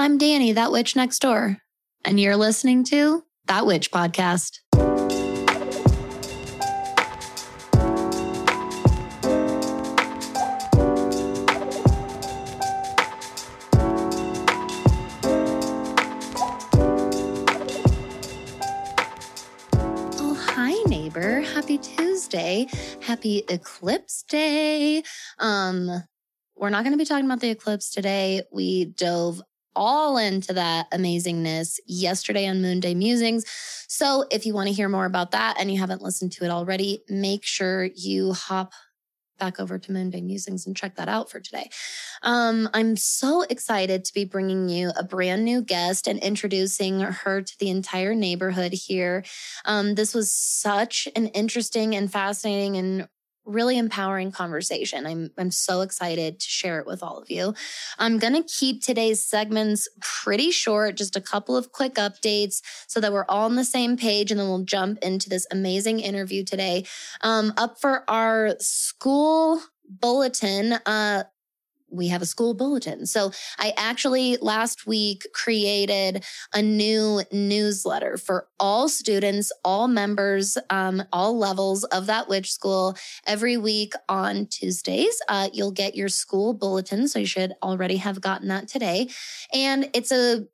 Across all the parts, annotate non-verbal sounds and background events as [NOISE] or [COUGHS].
I'm Danny, that witch next door, and you're listening to That Witch Podcast. Oh, hi, neighbor. Happy Tuesday. Happy Eclipse Day. Um, we're not going to be talking about the eclipse today. We dove all into that amazingness yesterday on Moon Day Musings. So if you want to hear more about that and you haven't listened to it already, make sure you hop back over to Moon Day Musings and check that out for today. Um, I'm so excited to be bringing you a brand new guest and introducing her to the entire neighborhood here. Um, this was such an interesting and fascinating and really empowering conversation. I'm I'm so excited to share it with all of you. I'm going to keep today's segments pretty short, just a couple of quick updates so that we're all on the same page and then we'll jump into this amazing interview today. Um, up for our school bulletin, uh we have a school bulletin. So I actually last week created a new newsletter for all students, all members, um, all levels of that witch school. Every week on Tuesdays, uh, you'll get your school bulletin. So you should already have gotten that today. And it's a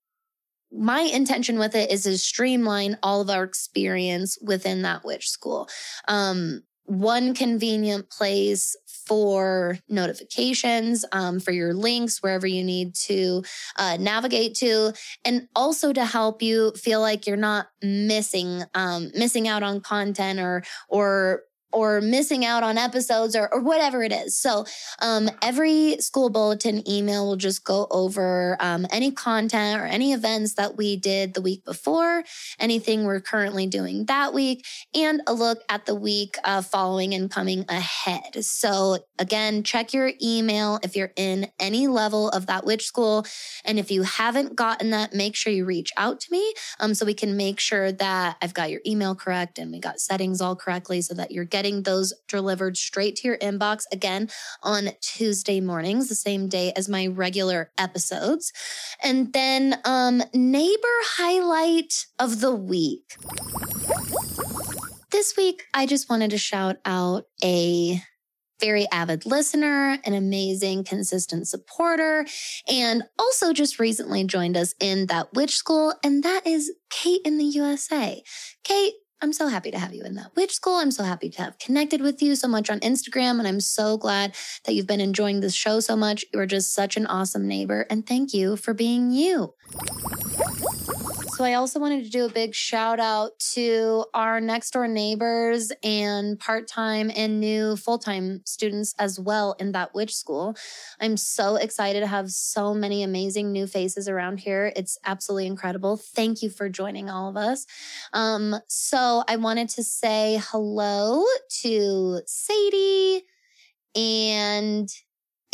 my intention with it is to streamline all of our experience within that witch school. Um, one convenient place for notifications, um, for your links, wherever you need to uh, navigate to, and also to help you feel like you're not missing um, missing out on content or or or missing out on episodes or, or whatever it is. So um, every school bulletin email will just go over um, any content or any events that we did the week before, anything we're currently doing that week, and a look at the week uh, following and coming ahead. So again, check your email if you're in any level of that witch school. And if you haven't gotten that, make sure you reach out to me um, so we can make sure that I've got your email correct and we got settings all correctly so that you're getting getting those delivered straight to your inbox again on Tuesday mornings, the same day as my regular episodes. And then, um, neighbor highlight of the week. This week, I just wanted to shout out a very avid listener, an amazing, consistent supporter, and also just recently joined us in that witch school. And that is Kate in the USA. Kate, I'm so happy to have you in the witch school. I'm so happy to have connected with you so much on Instagram. And I'm so glad that you've been enjoying this show so much. You're just such an awesome neighbor. And thank you for being you. So I also wanted to do a big shout out to our next door neighbors and part-time and new full-time students as well in that witch school. I'm so excited to have so many amazing new faces around here. It's absolutely incredible. Thank you for joining all of us. Um, so I wanted to say hello to Sadie and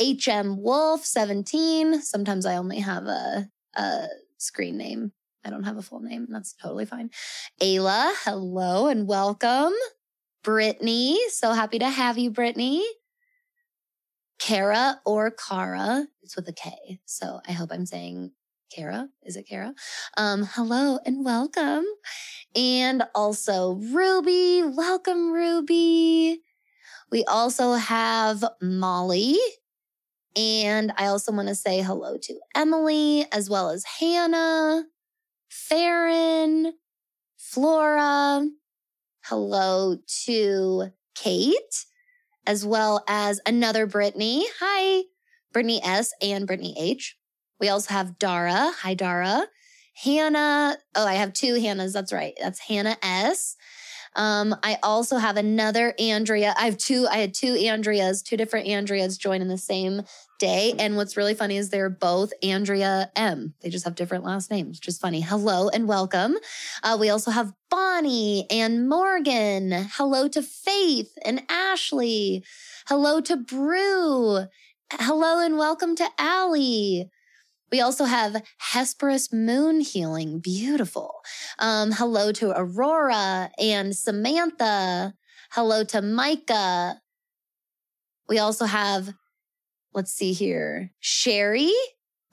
HM Wolf 17. Sometimes I only have a, a screen name I don't have a full name. That's totally fine. Ayla, hello and welcome. Brittany, so happy to have you, Brittany. Kara or Kara, it's with a K. So I hope I'm saying Kara. Is it Kara? Um, hello and welcome. And also Ruby, welcome, Ruby. We also have Molly. And I also want to say hello to Emily as well as Hannah. Farron, Flora. Hello to Kate, as well as another Brittany. Hi, Brittany S and Brittany H. We also have Dara. Hi, Dara. Hannah. Oh, I have two Hannahs. That's right. That's Hannah S. Um, I also have another Andrea. I have two, I had two Andreas, two different Andreas join in the same day. And what's really funny is they're both Andrea M. They just have different last names, which is funny. Hello and welcome. Uh, we also have Bonnie and Morgan. Hello to Faith and Ashley. Hello to Brew. Hello and welcome to Allie. We also have Hesperus Moon Healing. Beautiful. Um, hello to Aurora and Samantha. Hello to Micah. We also have, let's see here, Sherry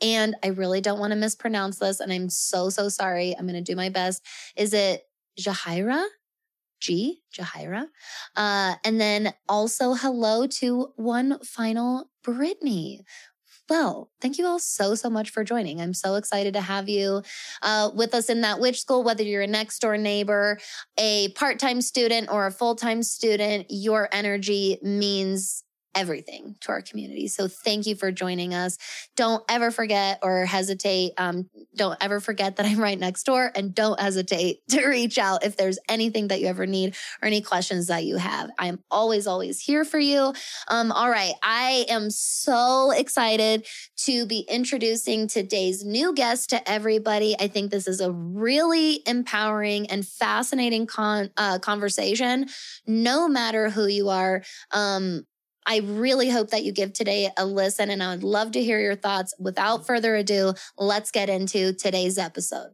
And I really don't want to mispronounce this. And I'm so, so sorry. I'm going to do my best. Is it Jahira? G, Jahira. Uh, and then also hello to one final Brittany. Well, thank you all so, so much for joining. I'm so excited to have you uh, with us in that witch school, whether you're a next door neighbor, a part time student, or a full time student. Your energy means everything to our community. So thank you for joining us. Don't ever forget or hesitate. Um, don't ever forget that [LAUGHS] I'm right next door and don't hesitate [LAUGHS] to reach out if there's anything that you ever need or any questions that you have. I'm always, always here for you. Um, all right. I am so excited to be introducing today's new guest to everybody. I think this is a really empowering and fascinating con- uh, conversation, no matter who you are. Um, I really hope that you give today a listen and I would love to hear your thoughts. Without further ado, let's get into today's episode.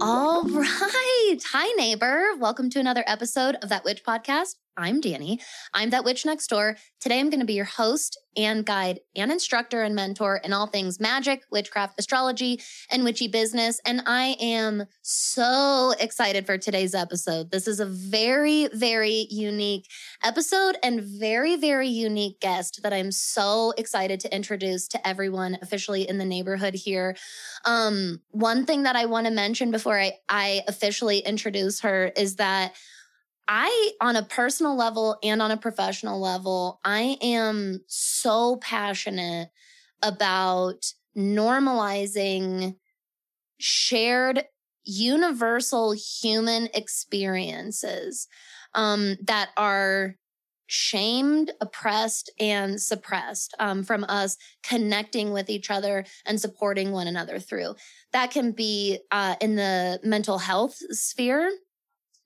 All [LAUGHS] right. Hi, neighbor. Welcome to another episode of That Witch Podcast. I'm Danny. I'm that witch next door. Today I'm going to be your host and guide and instructor and mentor in all things magic, witchcraft, astrology, and witchy business. And I am so excited for today's episode. This is a very, very unique episode and very, very unique guest that I'm so excited to introduce to everyone officially in the neighborhood here. Um, one thing that I want to mention before I, I officially introduce her is that I, on a personal level and on a professional level, I am so passionate about normalizing shared universal human experiences um, that are shamed, oppressed, and suppressed um, from us connecting with each other and supporting one another through. That can be uh, in the mental health sphere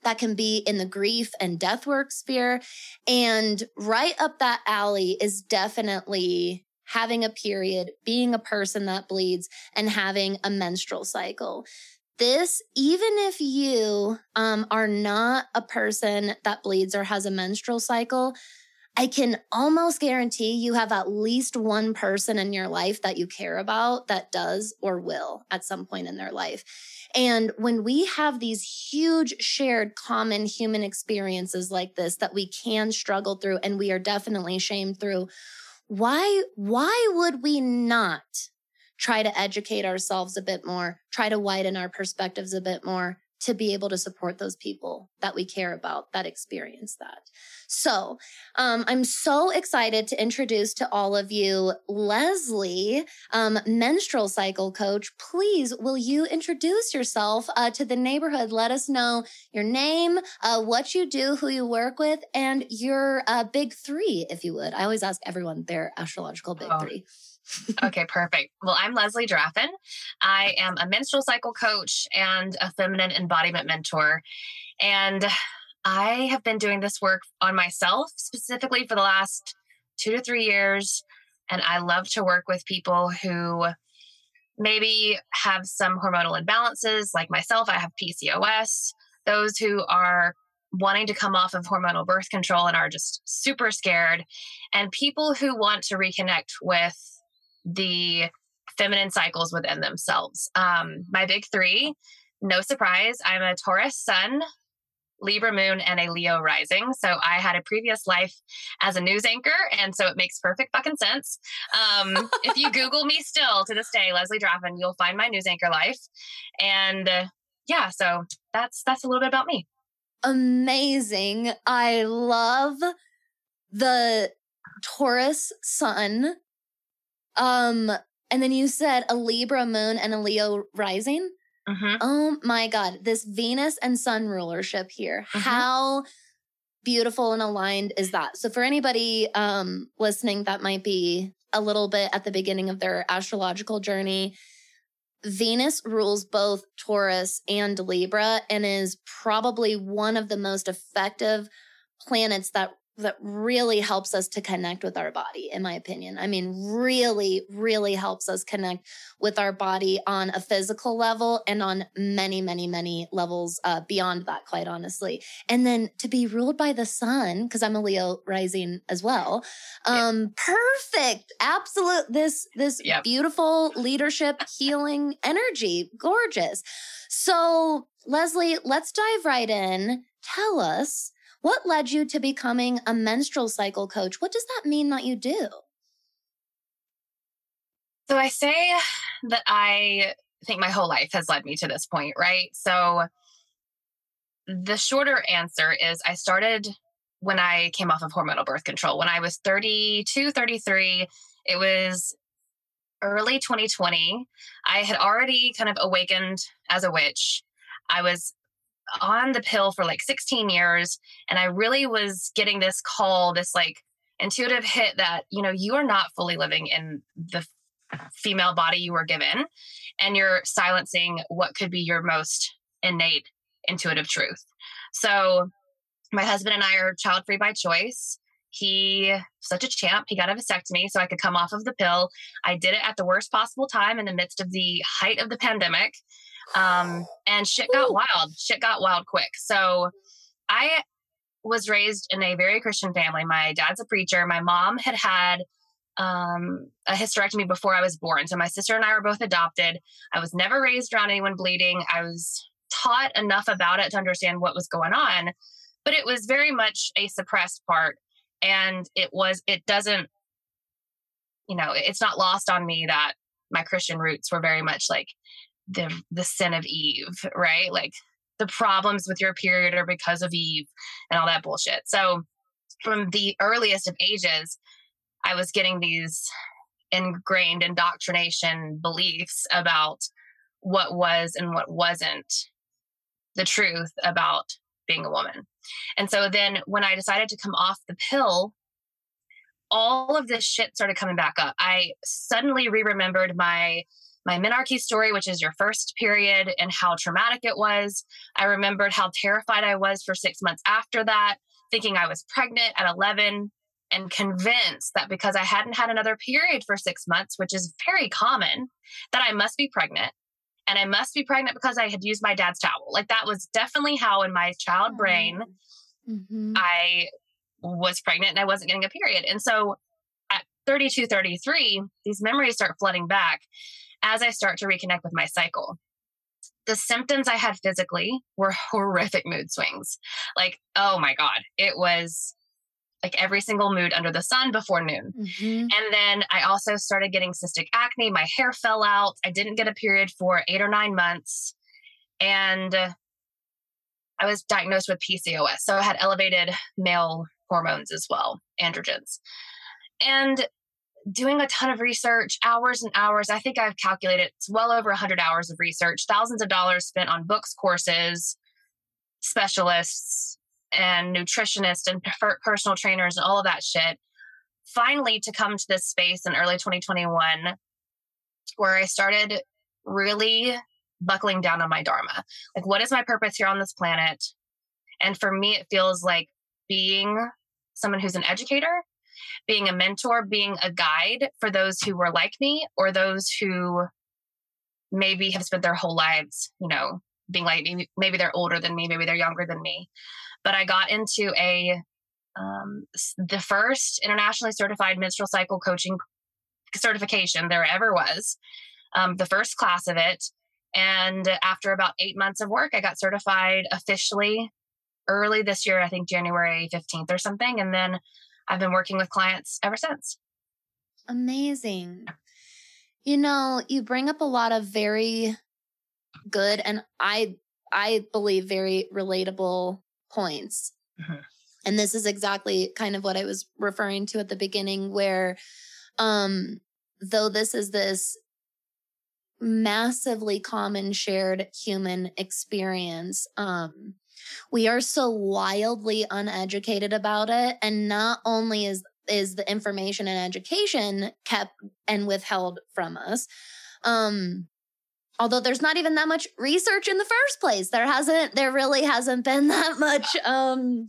that can be in the grief and death work sphere. And right up that alley is definitely having a period, being a person that bleeds, and having a menstrual cycle. This, even if you um, are not a person that bleeds or has a menstrual cycle, I can almost guarantee you have at least one person in your life that you care about that does or will at some point in their life. And when we have these huge shared common human experiences like this that we can struggle through and we are definitely shamed through, why, why would we not try to educate ourselves a bit more, try to widen our perspectives a bit more, to be able to support those people that we care about that experience that. So um, I'm so excited to introduce to all of you Leslie, um, menstrual cycle coach. Please, will you introduce yourself uh, to the neighborhood? Let us know your name, uh, what you do, who you work with, and your uh, big three, if you would. I always ask everyone their astrological big oh. three okay, perfect. Well, I'm Leslie Draffin. I am a menstrual cycle coach and a feminine embodiment mentor. And I have been doing this work on myself specifically for the last two to three years. And I love to work with people who maybe have some hormonal imbalances, like myself. I have PCOS. Those who are wanting to come off of hormonal birth control and are just super scared, and people who want to reconnect with the feminine cycles within themselves. Um, my big three, no surprise, I'm a Taurus sun, Libra moon, and a Leo rising. So I had a previous life as a news anchor, and so it makes perfect fucking sense. Um, [LAUGHS] if you Google me still to this day, Leslie Draffin, you'll find my news anchor life. And uh, yeah, so that's that's a little bit about me. Amazing. I love the Taurus sun um, and then you said a Libra moon and a Leo rising. Mm-hmm. Oh my God, this Venus and Sun rulership here. Mm-hmm. How beautiful and aligned is that? So, for anybody um, listening that might be a little bit at the beginning of their astrological journey, Venus rules both Taurus and Libra and is probably one of the most effective planets that that really helps us to connect with our body in my opinion. I mean really really helps us connect with our body on a physical level and on many many many levels uh, beyond that quite honestly. And then to be ruled by the sun because i'm a leo rising as well um perfect! Absolute this this yep. beautiful leadership healing energy. Gorgeous. So leslie let's dive right in. Tell us what led you to becoming a menstrual cycle coach? What does that mean that you do? So I say that I think my whole life has led me to this point, right? So the shorter answer is I started when I came off of hormonal birth control. When I was 32, 33, it was early 2020. I had already kind of awakened as a witch. I was on the pill for like 16 years and I really was getting this call, this like intuitive hit that, you know, you are not fully living in the female body you were given and you're silencing what could be your most innate intuitive truth. So my husband and I are child free by choice. He such a champ. He got a vasectomy so I could come off of the pill. I did it at the worst possible time in the midst of the height of the pandemic. Um, and shit got wild. Shit got wild quick. So I was raised in a very Christian family. My dad's a preacher. My mom had had um, a hysterectomy before I was born. So my sister and I were both adopted. I was never raised around anyone bleeding. I was taught enough about it to understand what was going on, but it was very much a suppressed part. And it was, it doesn't, you know, it's not lost on me that my Christian roots were very much like the the sin of Eve, right? Like the problems with your period are because of Eve and all that bullshit. So from the earliest of ages, I was getting these ingrained indoctrination beliefs about what was and what wasn't the truth about being a woman. And so then when I decided to come off the pill, all of this shit started coming back up. I suddenly re remembered my my menarche story, which is your first period, and how traumatic it was. I remembered how terrified I was for six months after that, thinking I was pregnant at 11 and convinced that because I hadn't had another period for six months, which is very common, that I must be pregnant. And I must be pregnant because I had used my dad's towel. Like that was definitely how, in my child brain, mm-hmm. I was pregnant and I wasn't getting a period. And so at 32, 33, these memories start flooding back as I start to reconnect with my cycle. The symptoms I had physically were [LAUGHS] horrific mood swings. Like, oh my God, it was like every single mood under the sun before noon. Mm-hmm. And then I also started getting cystic acne. My hair fell out. I didn't get a period for eight or nine months. And I was diagnosed with PCOS. So I had elevated male hormones as well, androgens. And doing a ton of research, hours and hours. I think I've calculated it's well over 100 hours of research, thousands of dollars spent on books, courses, specialists, and nutritionists and personal trainers and all of that shit. Finally, to come to this space in early 2021, where I started really buckling down on my Dharma. Like, what is my purpose here on this planet? And for me, it feels like being someone who's an educator being a mentor, being a guide for those who were like me or those who maybe have spent their whole lives, you know, being like maybe, maybe they're older than me, maybe they're younger than me. But I got into a um, the first internationally certified menstrual cycle coaching certification there ever was, um, the first class of it. And after about eight months of work, I got certified officially early this year, I think January 15th or something. And then I've been working with clients ever since. Amazing. You know, you bring up a lot of very good and I I believe very relatable points. Mm-hmm. And this is exactly kind of what I was referring to at the beginning where um though this is this massively common shared human experience um we are so wildly uneducated about it. And not only is is the information and education kept and withheld from us. Um, although there's not even that much research in the first place. There hasn't, there really hasn't been [LAUGHS] that much um,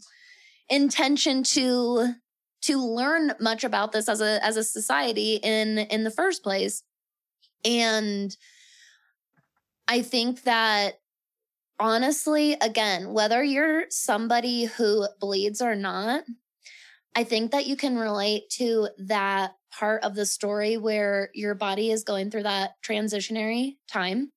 intention to to learn much about this as a as a society in in the first place and i think that honestly again whether you're somebody who bleeds or not i think that you can relate to that part of the story where your body is going through that transitionary time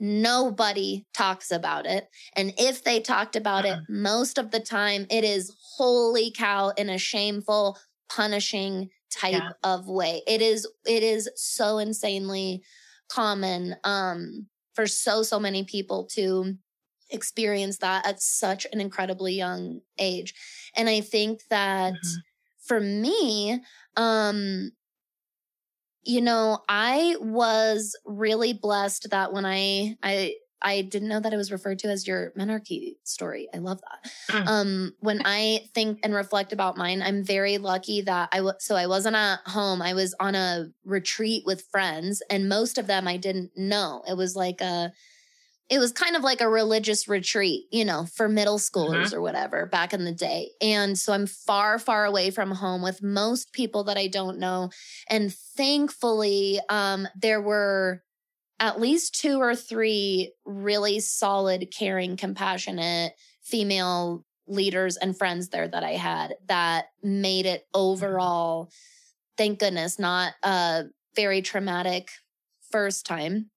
Nobody talks about it. And if they talked about uh-huh. it, most of the time it is holy cow in a shameful, punishing type yeah. of way. It is it is so insanely common um for so so many people to experience that at such an incredibly young age. And I think that mm-hmm. for me, um you know, I was really blessed that when I I I didn't know that it was referred to as your menarche story. I love that. Mm. Um, when [LAUGHS] I think and reflect about mine, I'm very lucky that I was, so I wasn't at home. I was on a retreat with friends and most of them I didn't know. It was like a, it was kind of like a religious retreat, you know, for middle schoolers mm-hmm. or whatever back in the day. And so I'm far, far away from home with most people that I don't know. And thankfully, um, there were at least two or three really solid, caring, compassionate female leaders and friends there that I had that made it mm-hmm. overall, thank goodness, not a very traumatic first time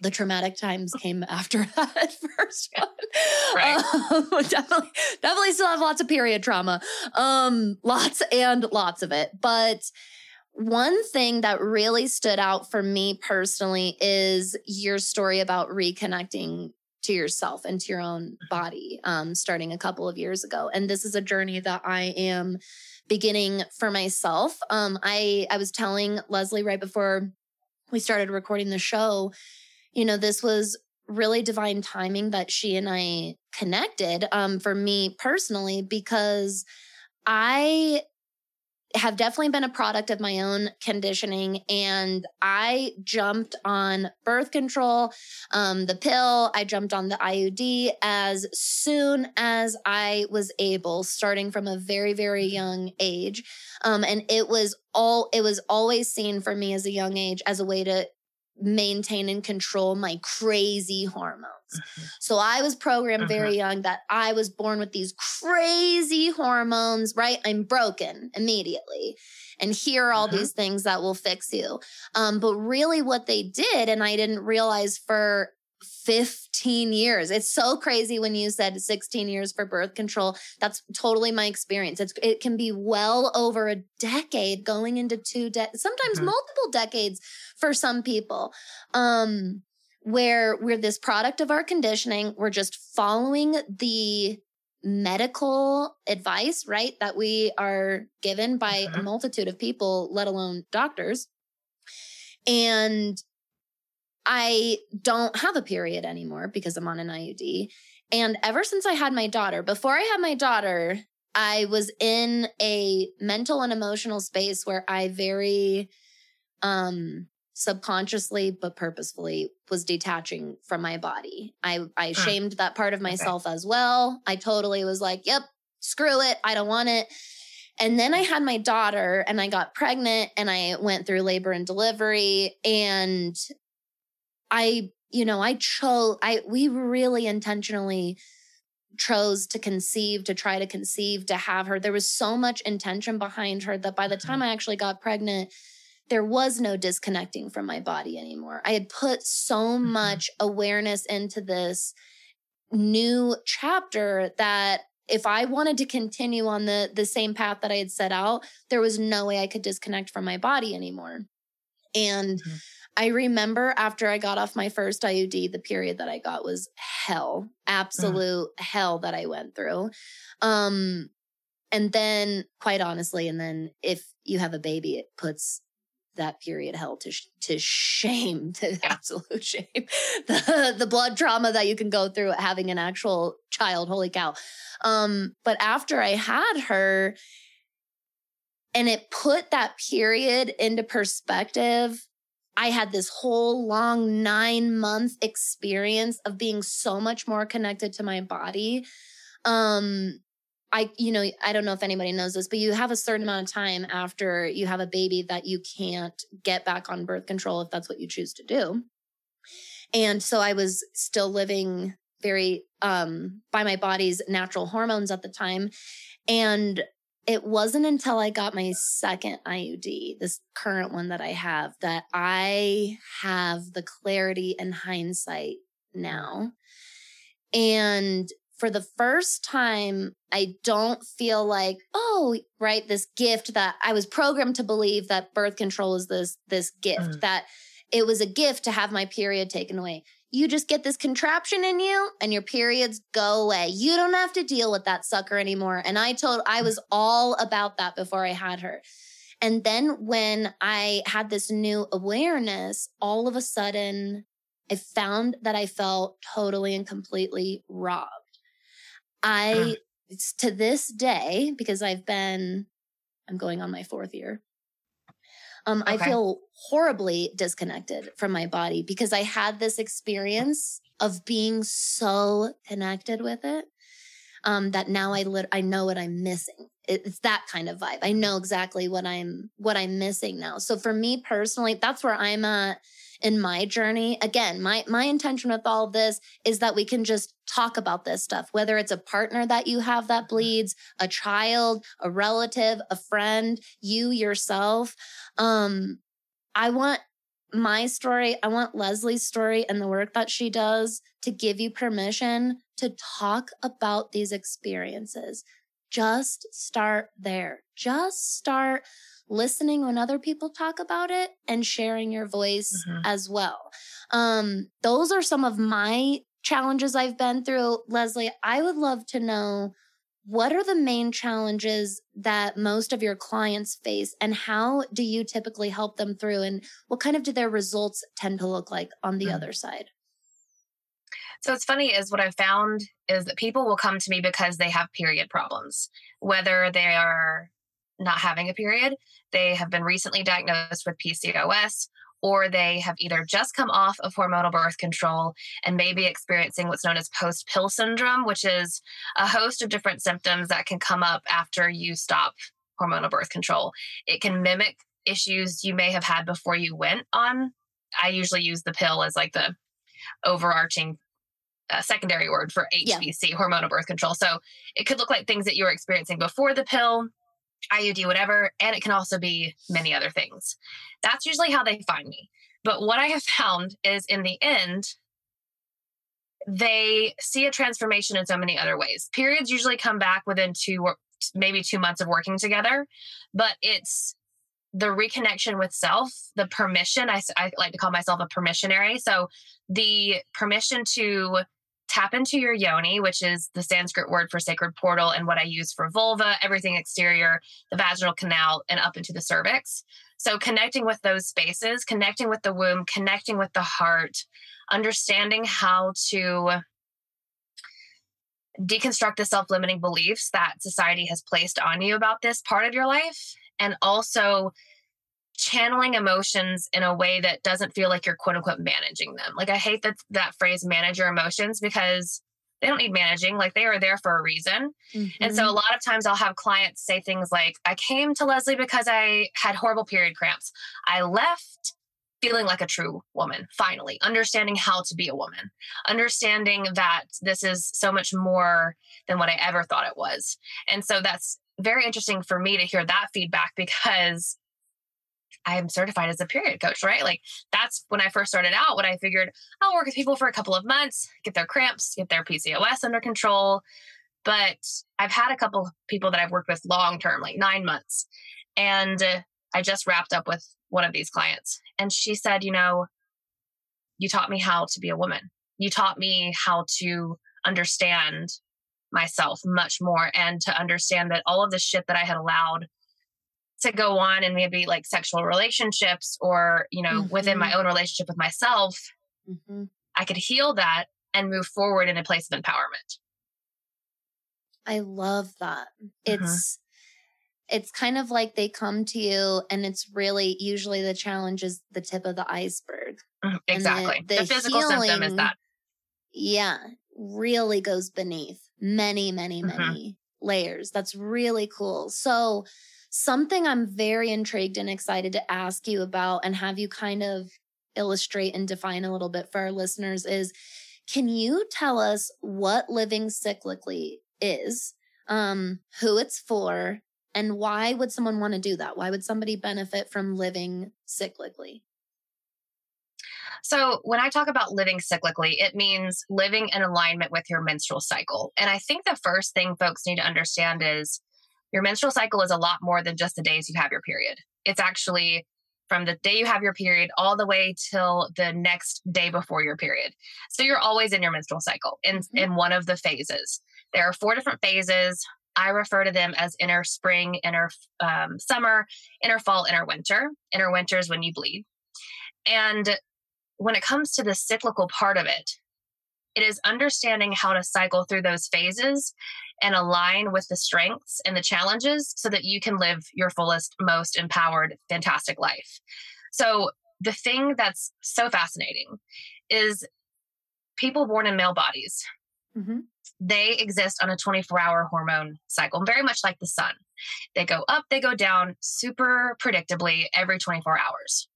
the traumatic times came after [LAUGHS] that first one. Right. Um, [LAUGHS] definitely, definitely still have lots of period trauma. Um, lots and lots of it. But one thing that really stood out for me personally is your story about reconnecting to yourself and to your own mm-hmm. body, um, starting a couple of years ago. And this is a journey that I am beginning for myself. Um, I I was telling Leslie right before we started recording the show you know, this was really divine timing that she and I connected um, for me personally, because I have definitely been a product of my own conditioning and I jumped on birth control, um, the pill, I jumped on the IUD as soon as I was able, starting from a very, very young age. Um, and it was all, it was always seen for me as a young age as a way to maintain and control my crazy hormones. Mm-hmm. So I was programmed uh-huh. very young that I was born with these crazy hormones, right? I'm broken immediately. And here are all uh-huh. these things that will fix you. Um, but really, what they did, and I didn't realize for 15 years. It's so crazy when you said 16 years for birth control. That's totally my experience. It's, it can be well over a decade going into two sometimes mm-hmm. multiple decades for some people. Um, where we're this product of our conditioning. We're just following the medical advice, right? That we are given by mm-hmm. a multitude of people, let alone doctors. And I don't have a period anymore because I'm on an IUD. And ever since I had my daughter, before I had my daughter, I was in a mental and emotional space where I very um subconsciously but purposefully was detaching from my body. I I shamed that part of myself okay. as well. I totally was like, "Yep, screw it. I don't want it." And then I had my daughter and I got pregnant and I went through labor and delivery and I, you know, I chose, I, we really intentionally chose to conceive, to try to conceive, to have her. There was so much intention behind her that by the time mm-hmm. I actually got pregnant, there was no disconnecting from my body anymore. I had put so mm-hmm. much awareness into this new chapter that if I wanted to continue on the the same path that I had set out, there was no way I could disconnect from my body anymore. And mm-hmm. I remember after I got off my first IUD, the period that I got was hell, mm. absolute uh. hell that I went through. Um, and then, quite honestly, and then if you have a baby, it puts that period hell to sh- to shame, [LAUGHS] to absolute shame. [LAUGHS] The the blood trauma that you can go through having an actual child, holy cow. Um, but after I had her, and it put that period into perspective I had this whole long nine month experience of being so much more connected to my body. Um, I, you know, I don't know if anybody knows this, but you have a certain amount of time after you have a baby that you can't get back on birth control if that's what you choose to do. And so I was still living very um by my body's natural hormones at the time. And it wasn't until I got my second IUD, this current one that I have, that I have the clarity and hindsight now. And for the first time, I don't feel like, oh, right, this gift that I was programmed to believe that birth control is this, this gift, mm. that it was a gift to have my period taken away. You just get this contraption in you and your periods go away. You don't have to deal with that sucker anymore. And I told, I was all about that before I had her. And then when I had this new awareness, all of a sudden I found that I felt totally and completely robbed. I, to this day, because I've been, I'm going on my fourth year. Um, okay. I feel horribly disconnected from my body because I had this experience of being so connected with it. Um, that now I lit- I know what I'm missing. It's that kind of vibe. I know exactly what I'm what I'm missing now. So for me personally, that's where I'm at in my journey. Again, my my intention with all of this is that we can just talk about this stuff, whether it's a partner that you have that bleeds, a child, a relative, a friend, you yourself. Um, I want my story, I want Leslie's story and the work that she does to give you permission to talk about these experiences. Just start there. Just start listening when other people talk about it and sharing your voice mm-hmm. as well. Um, those are some of my challenges I've been through. Leslie, I would love to know what are the main challenges that most of your clients face and how do you typically help them through and what kind of do their results tend to look like on the mm-hmm. other side? So it's funny is what I've found is that people will come to me because they have period problems, whether they are not having a period, they have been recently diagnosed with PCOS, or they have either just come off of hormonal birth control and may be experiencing what's known as post pill syndrome, which is a host of different symptoms that can come up after you stop hormonal birth control. It can mimic issues you may have had before you went on. I usually use the pill as like the overarching uh, secondary word for HBC, yeah. hormonal birth control. So it could look like things that you were experiencing before the pill IUD, whatever, and it can also be many other things. That's usually how they find me. But what I have [LAUGHS] found is in the end, they see a transformation in so many other ways. Periods usually come back within two maybe two months of working together, but it's the reconnection with self, the permission. I, I like to call myself a permissionary. So the permission to tap into your yoni, which is the Sanskrit word for sacred portal, and what I use for vulva, everything exterior, the vaginal canal, and up into the cervix. So, connecting with those spaces, connecting with the womb, connecting with the heart, understanding how to deconstruct the self limiting beliefs that society has placed on you about this part of your life, and also channeling emotions in a way that doesn't feel like you're quote unquote managing them. Like I hate that that phrase manage your emotions because they don't need managing. Like they are there for a reason. Mm-hmm. And so a mm-hmm. lot of times I'll have clients say things like, I came to Leslie because I had horrible period cramps. I left feeling like a true woman, finally, understanding how to be a woman, understanding that this is so much more than what I ever thought it was. And so that's very interesting for me to hear that feedback because I'm certified as a period coach, right? Like that's when I first started out, when I figured I'll work with people for a couple of months, get their cramps, get their PCOS under control. But I've had a couple of people that I've worked with long term, like nine months. And uh, I just wrapped up with one of these clients. And she said, you know, you taught me how to be a woman. You taught me how to understand myself much more and to understand that all of the shit that I had allowed to go on and maybe like sexual relationships or you know mm-hmm. within my mm-hmm. own relationship with myself mm-hmm. i could heal that and move forward in a place of empowerment i love that mm-hmm. it's it's kind of like they come to you and it's really usually the challenge is the tip of the iceberg mm-hmm. exactly the, the, the physical healing, symptom is that yeah really goes beneath many many mm-hmm. many layers. That's really cool. So, something I'm very intrigued and excited to ask you about and have you kind of illustrate and define a little bit for our listeners is can you tell us what living cyclically is, um, who it's for, and why would someone want to do that? Why would somebody benefit from living cyclically? So, when I talk about living cyclically, it means living in alignment with your menstrual cycle. And I think the first thing folks need to understand is your menstrual cycle is a lot more than just the days you have your period. It's actually from the day you have your period all the way till the next day before your period. So you're always in your menstrual cycle in, mm-hmm. in one of the phases. There are four different phases. I refer to them as inner spring, inner um, summer, inner fall, inner winter. Inner winter is when you bleed. And when it comes to the cyclical part of it, it is understanding how to cycle through those phases and align with the strengths and the challenges so that you can live your fullest, most empowered, fantastic life. So, the thing that's so fascinating is people born in male bodies. Mm-hmm. They exist on a 24 hour hormone cycle, very much like the sun. They go up, they go down super predictably every 24 hours.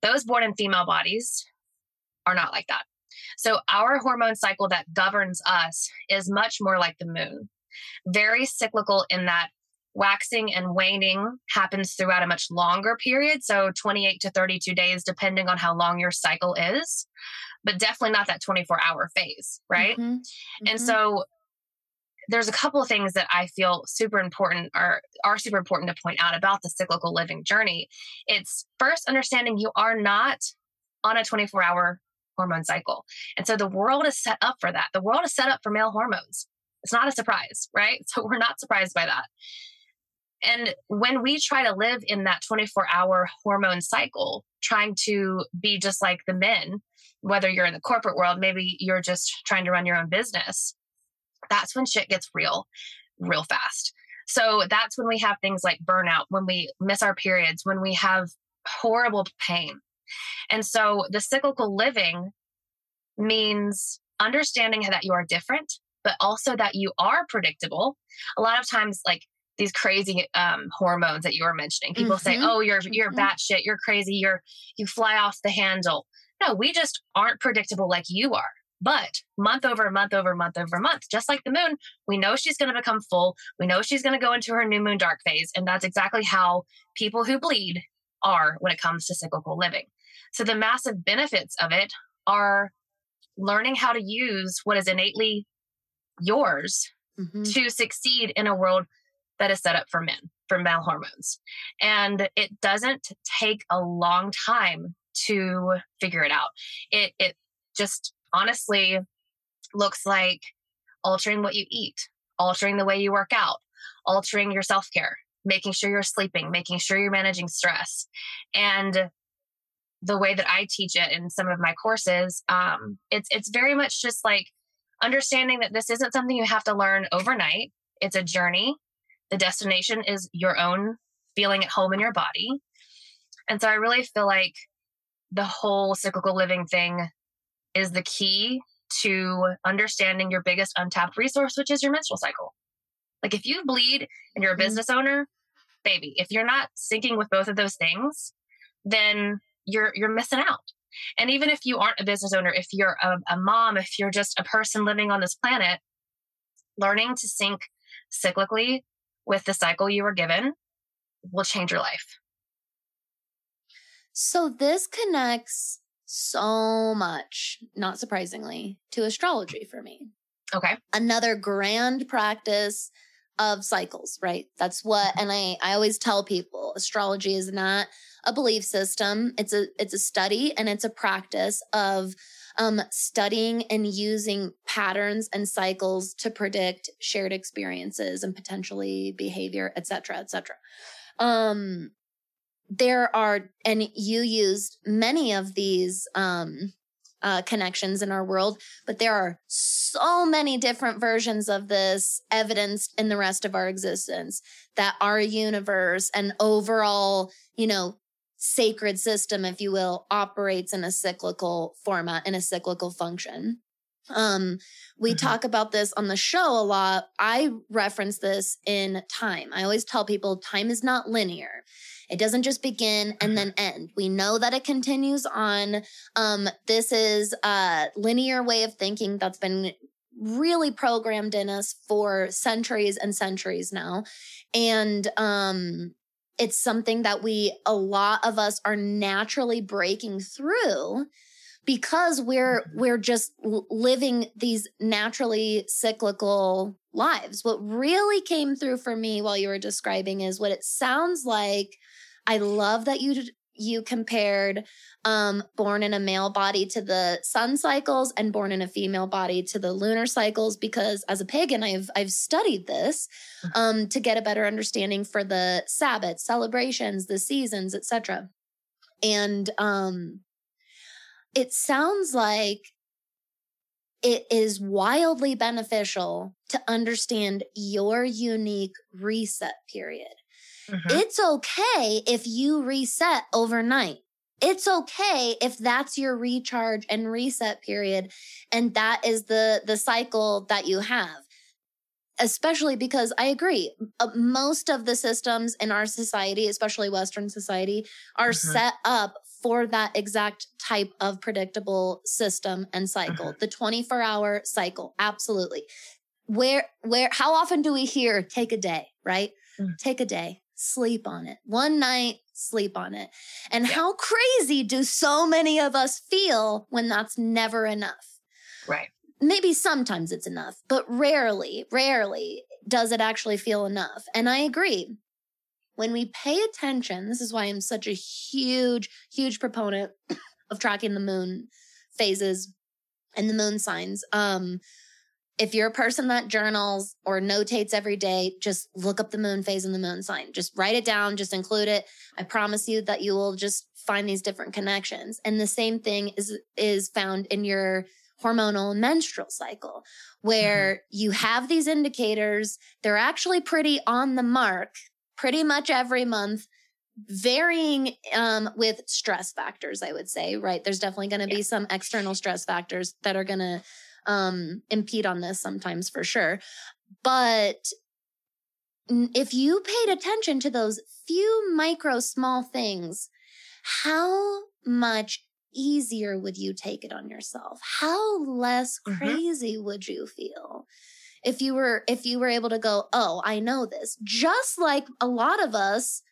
Those born in female bodies are not like that. So, our hormone cycle that governs us is much more like the moon very cyclical in that waxing and waning happens throughout a much longer period. So 28 to 32 days, depending on how long your cycle is, but definitely not that 24 hour phase, right? Mm-hmm. Mm-hmm. And so there's a couple of things that I feel super important are are super important to point out about the cyclical living journey. It's first understanding you are not on a 24 hour hormone cycle. And so the world is set up for that. The world is set up for male hormones. It's not a surprise, right? [LAUGHS] So we're not surprised by that. And when we try to live in that 24 hour hormone cycle, trying to be just like the men, whether you're in the corporate world, maybe you're just trying to run your own business, that's when shit gets real, real fast. So that's when we have things like burnout, when we miss our periods, when we have horrible pain. And so the cyclical living means understanding that you are different, but also that you are predictable. A lot of times, like these crazy um, hormones that you were mentioning, people mm-hmm. say, "Oh, you're you're mm-hmm. batshit, you're crazy, you're you fly off the handle." No, we just aren't predictable like you are. But month over month over month over month, just like the moon, we know she's going to become full. We know she's going to go into her new moon dark phase. And that's exactly how people who bleed are when it comes to cyclical living. So the massive benefits of it are learning how to use what is innately yours mm-hmm. to succeed in a world that is set up for men, for male hormones. And it doesn't take a long time to figure it out. It it just honestly looks like altering what you eat, altering the way you work out, altering your self-care, making sure you're sleeping, making sure you're managing stress. And the way that I teach it in some of my courses, um, it's it's very much just like understanding that this isn't something you have to learn overnight. It's a journey. The destination is your own feeling at home in your body. And so I really feel like the whole cyclical living thing is the key to understanding your biggest untapped resource, which is your menstrual cycle. Like if you bleed and you're a mm-hmm. business owner, baby, if you're not syncing with both of those things, then you're you're missing out. And even if you aren't a business owner, if you're a, a mom, if you're just a person living on this planet, learning to sync cyclically with the cycle you were given will change your life. So this connects so much, not surprisingly, to astrology for me. Okay. Another grand practice of cycles, right? That's what, and I, I always tell people astrology is not a belief system. It's a, it's a study and it's a practice of, um, studying and using patterns and cycles to predict shared experiences and potentially behavior, et cetera, et cetera. Um, there are, and you used many of these, um, uh, connections in our world, but there are so many different versions of this evidenced in the rest of our existence that our universe and overall, you know, sacred system, if you will, operates in a cyclical format, in a cyclical function. Um, we mm-hmm. talk about this on the show a lot. I reference this in time. I always tell people time is not linear. It doesn't just begin and then mm-hmm. end. We know that it continues on. Um, this is a linear way of thinking that's been really programmed in us for centuries and centuries now. And um, it's something that we, a lot of us are naturally breaking through because we're mm-hmm. we're just living these naturally cyclical lives what really came through for me while you were describing is what it sounds like i love that you you compared um born in a male body to the sun cycles and born in a female body to the lunar cycles because as a pagan i've i've studied this mm-hmm. um to get a better understanding for the sabbath celebrations the seasons etc and um it sounds like it is wildly beneficial to understand your unique reset period. Mm-hmm. It's okay if you reset overnight. It's okay if that's your recharge and reset period and that is the the cycle that you have. Especially because I agree, uh, most of the systems in our society, especially western society, are mm-hmm. set up for that exact type of predictable system and cycle. Mm-hmm. The 24 hour cycle. Absolutely. Where, where, how often do we hear take a day, right? Mm-hmm. Take a day, sleep on it. One night, sleep on it. And yeah. how crazy do so many of us feel when that's never enough? Right. Maybe sometimes it's enough, but rarely, rarely does it actually feel enough. And I agree when we pay attention, this is why I'm such a huge, huge proponent of tracking the moon phases and the moon signs. Um, if you're a person that journals or notates every day, just look up the moon phase and the moon sign. Just write it down, just include it. I promise you that you will just find these different connections. And the same thing is is found in your hormonal menstrual cycle where mm-hmm. you have these indicators, they're actually pretty on the mark pretty much every month varying um, with stress factors i would say right there's definitely going to yeah. be some external stress factors that are going to um, impede on this sometimes for sure but if you paid attention to those few micro small things how much easier would you take it on yourself how less mm-hmm. crazy mm-hmm. would you feel if you were if you were able to go oh i know this just like a lot of us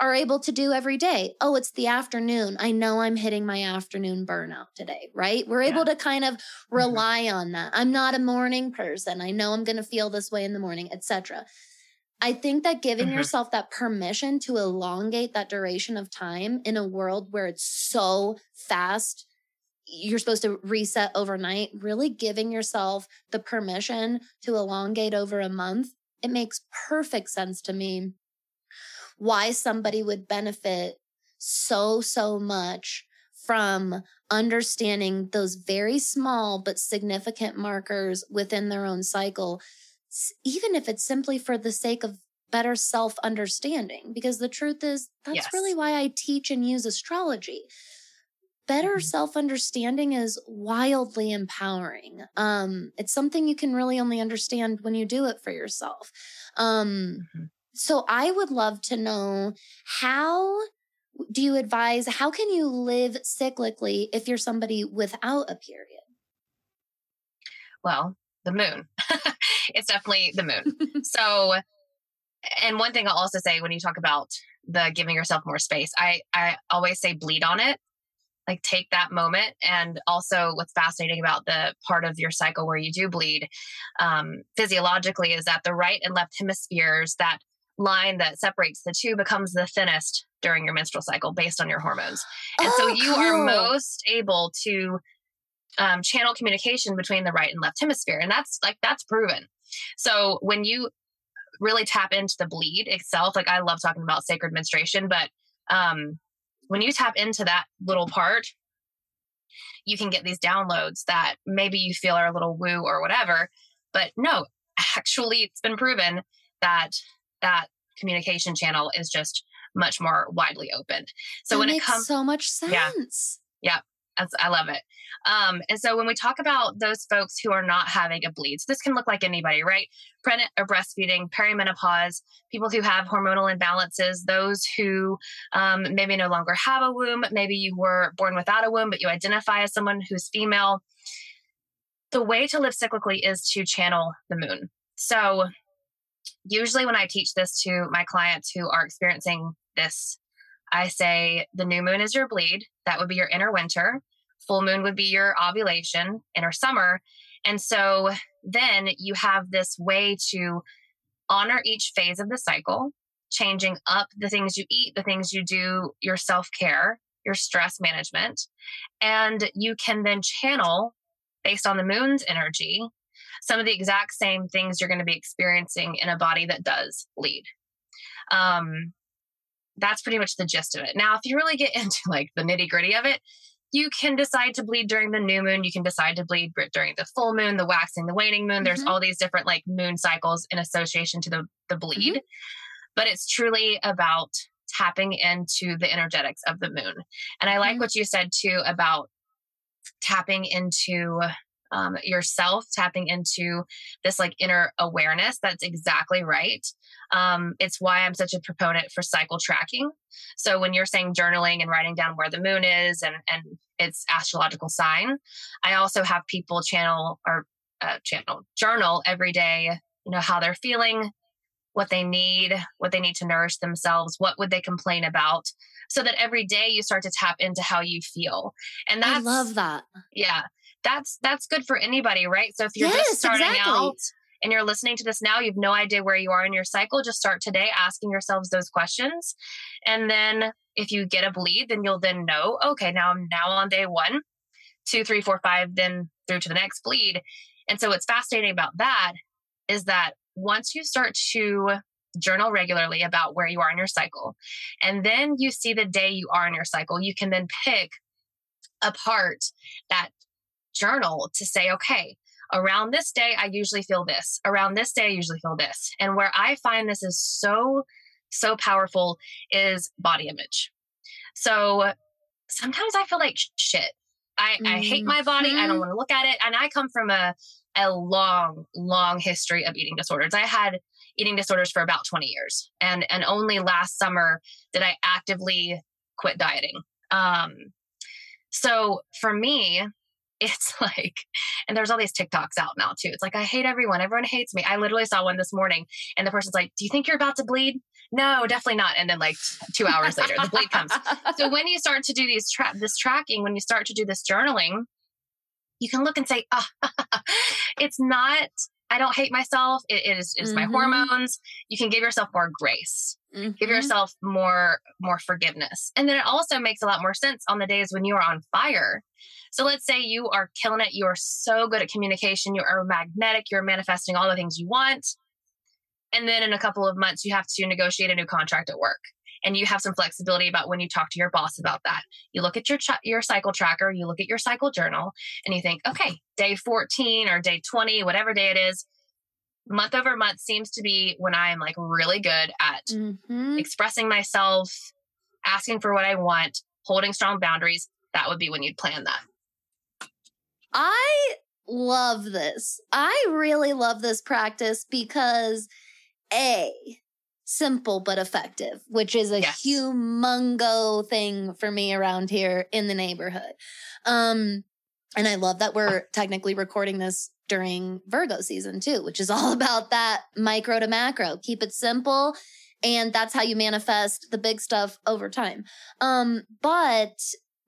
are able to do every day oh it's the afternoon i know i'm hitting my afternoon burnout today right we're yeah. able to kind of mm-hmm. rely mm-hmm. on that i'm not a morning person i know i'm going to feel this way in the morning etc i think that giving mm-hmm. yourself that permission to elongate that duration of time in a world where it's so fast you're supposed to reset overnight, really giving yourself the permission to elongate over a month, it makes perfect sense to me why somebody would benefit so, so much from understanding those very small but significant markers within their own cycle, even if it's simply for the sake of better self understanding. Because the truth is, that's yes. really why I teach and use astrology better mm-hmm. self understanding is wildly empowering. Um, it's something you can really only understand when you do it for yourself. Um, mm-hmm. So I would love to know how do you advise, how can you live cyclically if you're somebody without a period? Well, the moon. [LAUGHS] it's definitely the moon. [LAUGHS] so, and one thing I'll also say when you talk about the giving yourself more space, I, I always say bleed on it like take that moment and also what's fascinating about the part of your cycle where you do bleed um, physiologically is that the right and left hemispheres that line that separates the two becomes the thinnest during your menstrual cycle based on your hormones and oh, so you cool. are most able to um, channel communication between the right and left hemisphere and that's like that's proven so when you really tap into the bleed itself like i love talking about sacred menstruation but um when you tap into that little part, you can get these downloads that maybe you feel are a little woo or whatever. But no, actually, it's been proven that that communication channel is just much more widely open. So that when it comes, so much sense. Yeah, yeah. I love it. Um, and so when we talk about those folks who are not having a bleed, so this can look like anybody, right? Pregnant or breastfeeding, perimenopause, people who have hormonal imbalances, those who um, maybe no longer have a womb, maybe you were born without a womb, but you identify as someone who's female. The way to live cyclically is to channel the moon. So usually when I teach this to my clients who are experiencing this I say the new moon is your bleed. That would be your inner winter. Full moon would be your ovulation, inner summer. And so then you have this way to honor each phase of the cycle, changing up the things you eat, the things you do, your self care, your stress management. And you can then channel based on the moon's energy some of the exact same things you're going to be experiencing in a body that does bleed. Um, that's pretty much the gist of it. Now, if you really get [LAUGHS] into like the nitty gritty of it, you can decide to bleed during the new moon. You can decide to bleed during the full moon, the waxing, the waning moon. Mm-hmm. There's all these different like moon cycles in association to the, the bleed. Mm-hmm. But it's truly about tapping into the energetics of the moon. And I like mm-hmm. what you said too about tapping into um, yourself, tapping into this like inner awareness. That's exactly right. Um, it's why I'm such a proponent for cycle tracking. So when you're saying journaling and writing down where the moon is and and its astrological sign, I also have people channel or uh, channel journal every day. You know how they're feeling, what they need, what they need to nourish themselves, what would they complain about, so that every day you start to tap into how you feel. And that's, I love that. Yeah, that's that's good for anybody, right? So if you're yes, just starting exactly. out and you're listening to this now, you have no idea where you are in your cycle, just start today asking yourselves those questions. And then if you get a bleed, then you'll then know, okay, now I'm now on day one, two, three, four, five, then through to the next bleed. And so what's fascinating about that is that once you start to journal regularly about where you are in your cycle, and then you see the day you are in your cycle, you can then pick apart that journal to say, okay, around this day, I usually feel this. Around this day, I usually feel this. And where I find this is so, so powerful is body image. So sometimes I feel like shit. I, mm-hmm. I hate my body. I don't mm-hmm. want to look at it. And I come from a, a long, long history of eating disorders. I had eating disorders for about 20 years. And and only last summer did I actively quit dieting. Um, so for me, it's [LAUGHS] like, and there's all these TikToks out now too. It's like, I hate everyone. Everyone hates me. I literally saw one this morning and the person's like, Do you think you're about to bleed? No, definitely not. And then like two hours later, the bleed comes. So when you start to do these tra- this tracking, when you start to do this journaling, you can look and say, oh, [LAUGHS] it's not I don't hate myself. It is it's mm-hmm. my hormones. You can give yourself more grace. Mm-hmm. Give yourself more more forgiveness. And then it also makes a lot more sense on the days when you are on fire. So let's say you are killing it. You are so good at communication. You are magnetic. You're manifesting all the things you want. And then in a couple of months, you have to negotiate a new contract at work and you have some flexibility about when you talk to your boss about that. You look at your ch- your cycle tracker, you look at your cycle journal, and you think, okay, day 14 or day 20, whatever day it is, month over month seems to be when I'm like really good at mm-hmm. expressing myself, asking for what I want, holding strong boundaries. That would be when you'd plan that. I love this. I really love this practice because A, simple but effective, which is a yes. humongo thing for me around here in the neighborhood. Um, and I love that we're technically recording this during Virgo season too, which is [LAUGHS] all about that micro to macro. Keep it simple. And that's how you manifest the big stuff over time. Um, but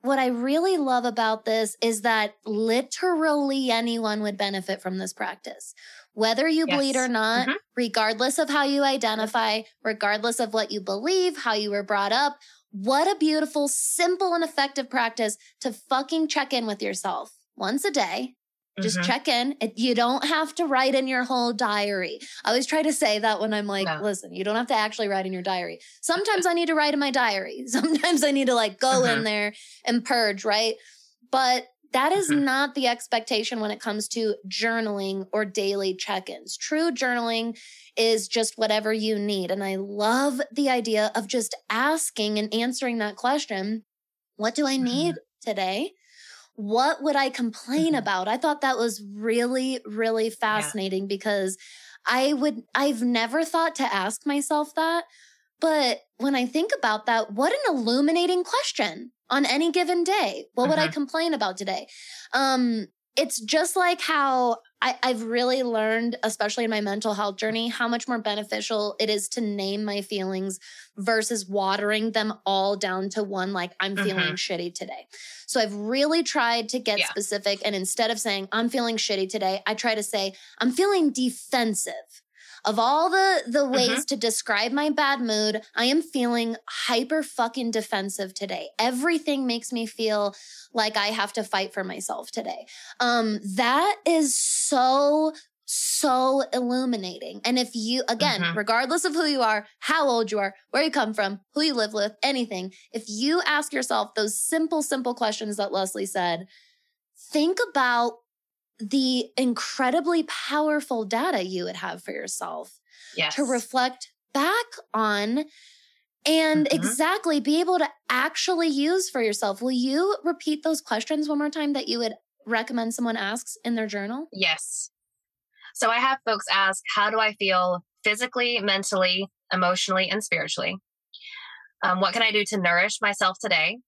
what I really love about this is that literally anyone would benefit from this practice whether you yes. bleed or not, mm-hmm. regardless of how you identify, regardless of what you believe, how you were brought up. What a beautiful, simple, and effective practice to fucking check in with yourself once a day. Just mm-hmm. check in. You don't have to write in your whole diary. I always try to say that when I'm like, no. listen, you don't have to actually write in your diary. Sometimes I need to write in my diary. [LAUGHS] Sometimes I need to like go mm-hmm. in there and purge, right? But that is mm-hmm. not the expectation when it comes to journaling or daily check ins. True journaling is just whatever you need. And I love the idea of just asking and answering that question What do I need mm-hmm. today? What would I complain Mhm. about? I thought that was really, really fascinating because I would, I've never thought to ask myself that. But when I think about that, what an illuminating question on any given day. What would I Mhm. complain about today? Um, it's just like how I, I've really learned, especially in my mental health journey, how much more beneficial it is to name my feelings versus watering them all down to one, like, I'm feeling mm-hmm. shitty today. So I've really tried to get Yeah. specific. And instead of saying, I'm feeling shitty today, I try to say, I'm feeling defensive. Of all the the ways to describe my bad mood, I am feeling hyper fucking defensive today. Everything makes me feel like I have to fight for myself today. Um that is so so illuminating. And if you again, Mhm. regardless of who you are, how old you are, where you come from, who you live with, anything, if you ask yourself those simple simple questions that Leslie said, think about the incredibly powerful data you would have for yourself Yes. to reflect back on and Mhm. exactly be able to actually use for yourself. Will you repeat those questions one more time that you would recommend someone asks in their journal? Yes. So I have folks ask, how do I feel physically, mentally, emotionally, and spiritually? Um, what can I do to nourish myself today?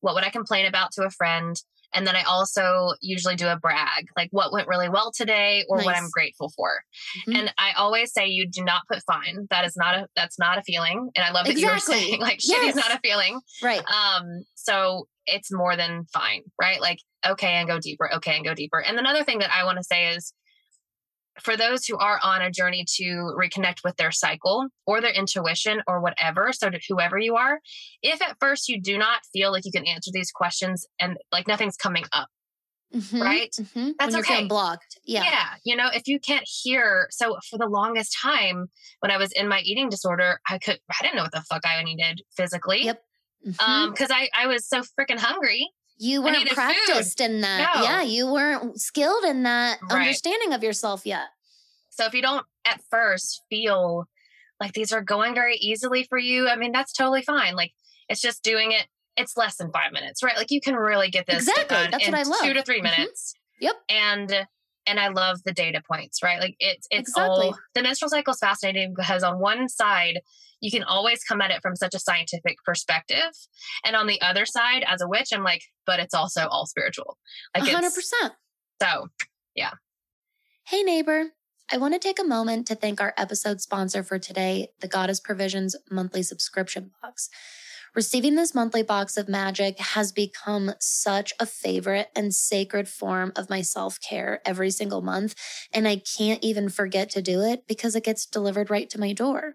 What would I complain about to a friend? And then I also usually do a brag, like what went really well today or what I'm grateful for. Mhm. And I always say you do not put fine. That is not a that's not a feeling. And I love that you're [LAUGHS] saying like shitty Yes. is not a feeling. Right. Um, so it's more than fine, right? Like, okay, and go deeper, okay, and go deeper. And another thing that I want to say is for those who are on a journey to reconnect with their cycle or their intuition or whatever, so to whoever you are, if at first you do not feel like you can answer these questions and like nothing's coming up, Mhm, right? mhm. That's when you're okay. blocked. Yeah. yeah, you know, if you can't hear, so for the longest time when I was in my eating disorder, I could, I didn't know what the fuck I needed physically. Yep. Mhm. Um, because I, I was so freaking hungry. You weren't needed food. practiced in that. No. Yeah. You weren't skilled in that Right. understanding of yourself yet. So if you don't at first feel like these are going very easily for you, I mean, that's totally fine. Like it's just doing it. It's less than five minutes, right? Like you can really get this Exactly. done That's in what I love. two to 3 Mhm. minutes. Yep. And and I love the data points, right? Like it's it's Exactly. all the menstrual cycle is fascinating because on one side you can always come at it from such a scientific perspective, and on the other side, as a witch, I'm like, but it's also all spiritual. Like hundred percent. so yeah. Hey, neighbor. I want to take a moment to thank our episode sponsor for today, the Goddess Provisions monthly subscription box. Receiving this monthly box of magic has become such a favorite and sacred form of my self care every single month. And I can't even forget to do it because it gets delivered right to my door.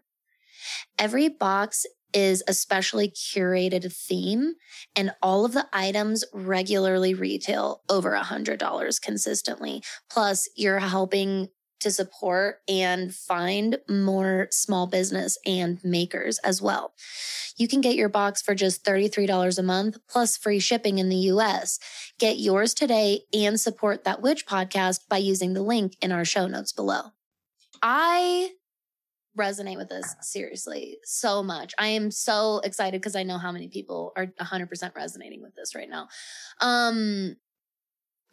Every box is a specially curated theme and all of the items regularly retail over a hundred dollars consistently. Plus you're helping to support and find more small business and makers as well. You can get your box for just $33 a month plus free shipping in the US. Get yours today and support that witch podcast by using the link in our show notes below. I resonate with this seriously so much. I am so excited because I know how many people are 100% resonating with this right now. Um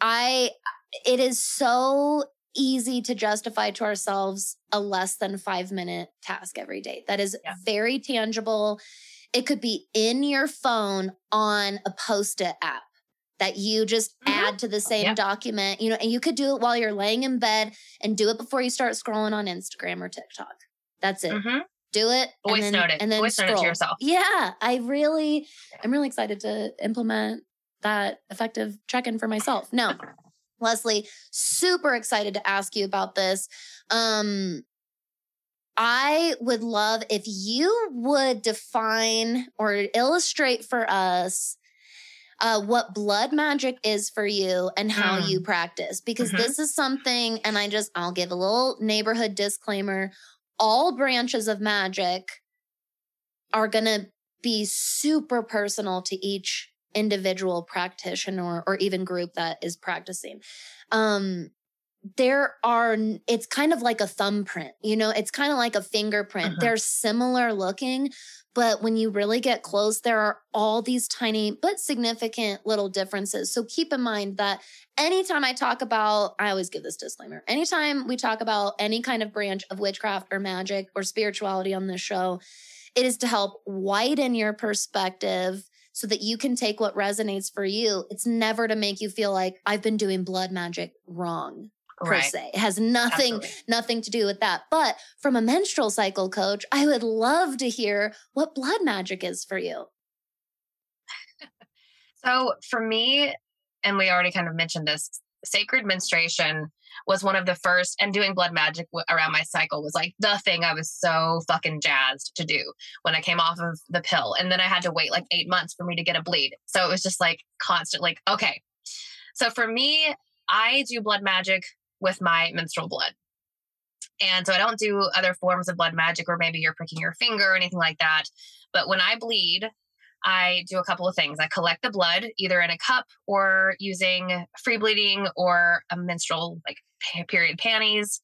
I it is so easy to justify to ourselves a less than 5 minute task every day. That is Yeah. very tangible. It could be in your phone on a post-it app that you just Mhm. add to the same Yep. document, you know, and you could do it while you're laying in bed and do it before you start scrolling on Instagram or TikTok. That's it. mhm. Do it. Voice and then, note it. And then Voice note it to scroll. yourself. Yeah, I really, I'm really excited to implement that effective check-in for myself. No, Leslie, super excited to ask you about this. Um, I would love if you would define or illustrate for us uh, what blood magic is for you and how Mm. you practice, because Mhm. this is something, and I just, I'll give a little neighborhood disclaimer. All branches of magic are going to be super personal to each individual practitioner or even group that is practicing. Um, there are it's kind of like a thumbprint you know it's kind of like a fingerprint Mhm. they're similar looking but when you really get close there are all these tiny but significant little differences so keep in mind that anytime i talk about i always give this disclaimer anytime we talk about any kind of branch of witchcraft or magic or spirituality on this show it is to help widen your perspective so that you can take what resonates for you it's never to make you feel like i've been doing blood magic wrong per Right. se. It has nothing Absolutely. nothing to do with that. But from a menstrual cycle coach, I would love to hear what blood magic is for you. [LAUGHS] So for me, and we already kind of mentioned this, sacred menstruation was one of the first, and doing blood magic w- around my cycle was like the thing I was so fucking jazzed to do when I came off of the pill. And then I had to wait like eight months for me to get a bleed. So it was just like constant, like, okay. So for me, I do blood magic with my menstrual blood. And so I don't do other forms of blood magic or maybe you're pricking your finger or anything like that. But when I bleed, I do a couple of things. I collect the blood either in a cup or using free bleeding or a menstrual like period panties.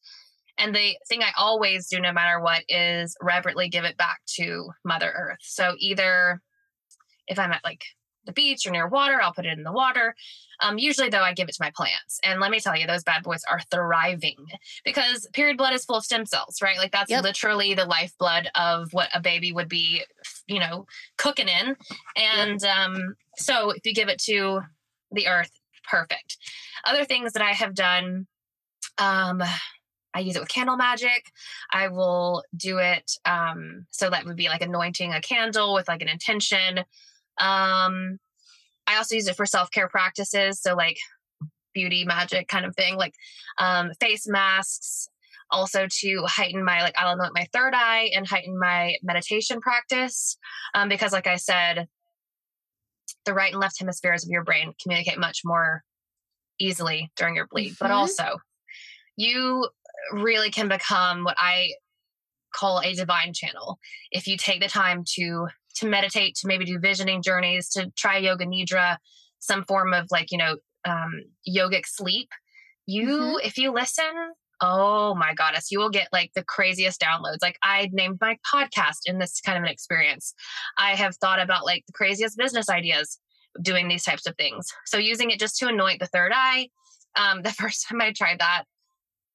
And the thing I always do, no matter what, is reverently give it back to Mother Earth. So either if I'm at like the beach or near water, I'll put it in the water. Um, usually, though, I give it to my plants. And let me tell you, those bad boys are thriving because period blood is full of stem cells, right? Like that's Yep. literally the lifeblood of what a baby would be, you know, cooking in. And um, so if you give it to the earth, perfect. Other things that I have done, um, I use it with candle magic. I will do it. Um, so that would be like anointing a candle with like an intention. Um, I also use it for self care practices. So, like beauty magic kind of thing, like um, face masks. Also, to heighten my, like, I'll anoint my third eye and heighten my meditation practice. Um, because, like I said, the right and left hemispheres of your brain communicate much more easily during your bleed. But Mhm. also, you really can become what I call a divine channel if you take the time to to meditate to maybe do visioning journeys to try yoga nidra some form of like you know um yogic sleep you Mhm. if you listen oh my goddess you will get like the craziest downloads. Like i named my podcast in this kind of an experience. I have thought about like the craziest business ideas doing these types of things. So using it just to anoint the third eye um [LAUGHS] the first time i tried that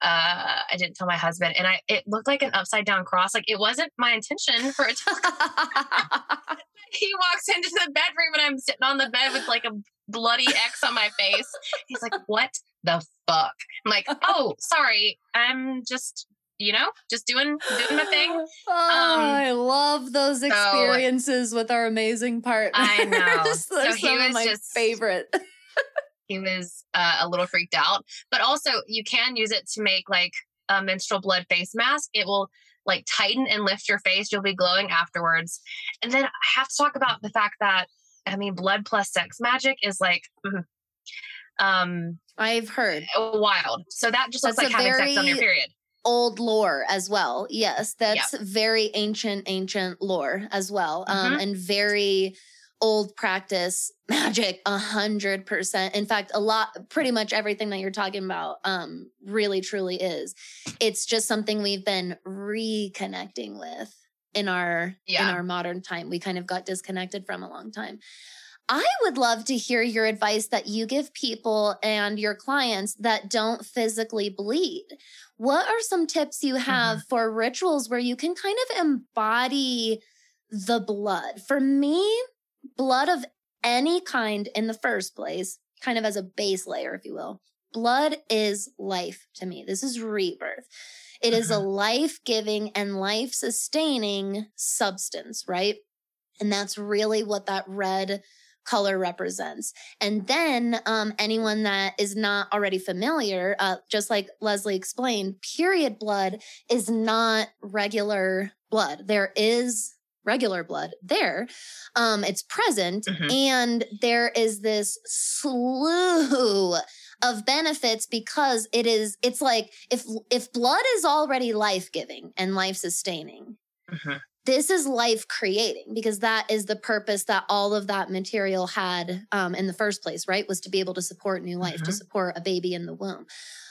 uh i didn't tell my husband and i it looked like an upside down cross. Like it wasn't my intention for it to [LAUGHS] [LAUGHS] he walks into the bedroom and i'm sitting on the bed with like a bloody x on my face. He's like what the fuck i'm like [LAUGHS] oh sorry i'm just you know just doing doing my thing [LAUGHS] Oh, I love those experiences with our amazing partners. I [LAUGHS] know. So he some of was my just- favorite. he was uh, a little freaked out. But also, you can use it to make like a menstrual blood face mask. It will like tighten and lift your face. You'll be glowing afterwards. And then I have to talk about the fact that I mean, blood plus sex magic is like mm, um I've heard wild. So that just looks That's like a having sex on your period. old lore as well. Yes, that's very ancient, ancient lore as well, um, Mhm. and very old practice [LAUGHS] magic. A hundred percent. In fact, a lot, pretty much everything that you're talking about, um, really truly is. It's just something we've been reconnecting with in our in our modern time. We kind of got disconnected from a long time. I would love to hear your advice that you give people and your clients that don't physically bleed. What are some tips you have mm-hmm. for rituals where you can kind of embody the blood? For me, blood of any kind in the first place, kind of as a base layer, if you will, blood is life to me. This is rebirth. It is a mm-hmm. life giving and life sustaining substance, right? And that's really what that red color represents. And then um, anyone that is not already familiar, uh, just like Leslie explained, period blood is not regular blood. There is regular blood there. Um, it's present, Mhm. and there is this slew of benefits because it is it's like if if blood is already life-giving and life-sustaining Mhm. This is life creating because that is the purpose that all of that material had um, in the first place, right? Was to be able to support new life, mm-hmm. to support a baby in the womb.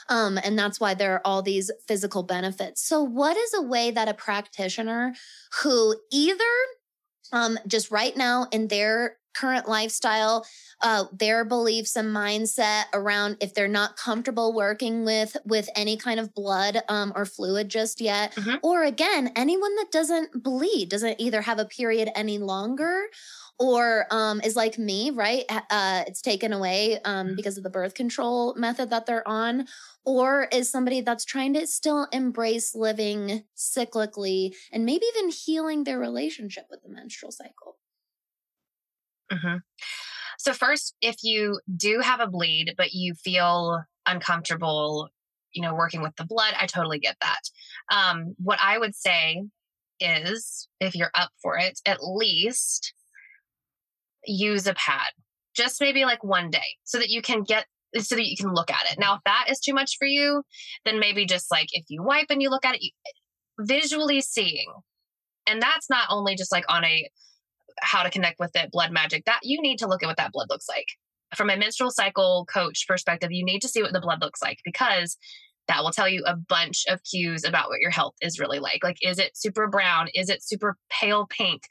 Um, and that's why there are all these physical benefits. So, what is a way that a practitioner who either um, just right now in their current lifestyle, uh, their beliefs and mindset around if they're not comfortable working with with any kind of blood um, or fluid just yet, mm-hmm. or again, anyone that doesn't bleed, doesn't either have a period any longer or um, is like me, right? Uh, it's taken away um, mm-hmm. because of the birth control method that they're on, or is somebody that's trying to still embrace living cyclically and maybe even healing their relationship with the menstrual cycle. Mm-hmm. So, first, if you do have a bleed, but you feel uncomfortable, you know, working with the blood, I totally get that. Um, what I would say is if you're up for it, at least use a pad, just maybe like one day so that you can get so that you can look at it. Now, if that is too much for you, then maybe just like if you wipe and you look at it, visually seeing. And that's not only just like on a how to connect with it, blood magic, that you need to look at what that blood looks like. From a menstrual cycle coach perspective, you need to see what the blood looks like because that will tell you a bunch of cues about what your health is really like. Like, is it super brown? Is it super pale pink?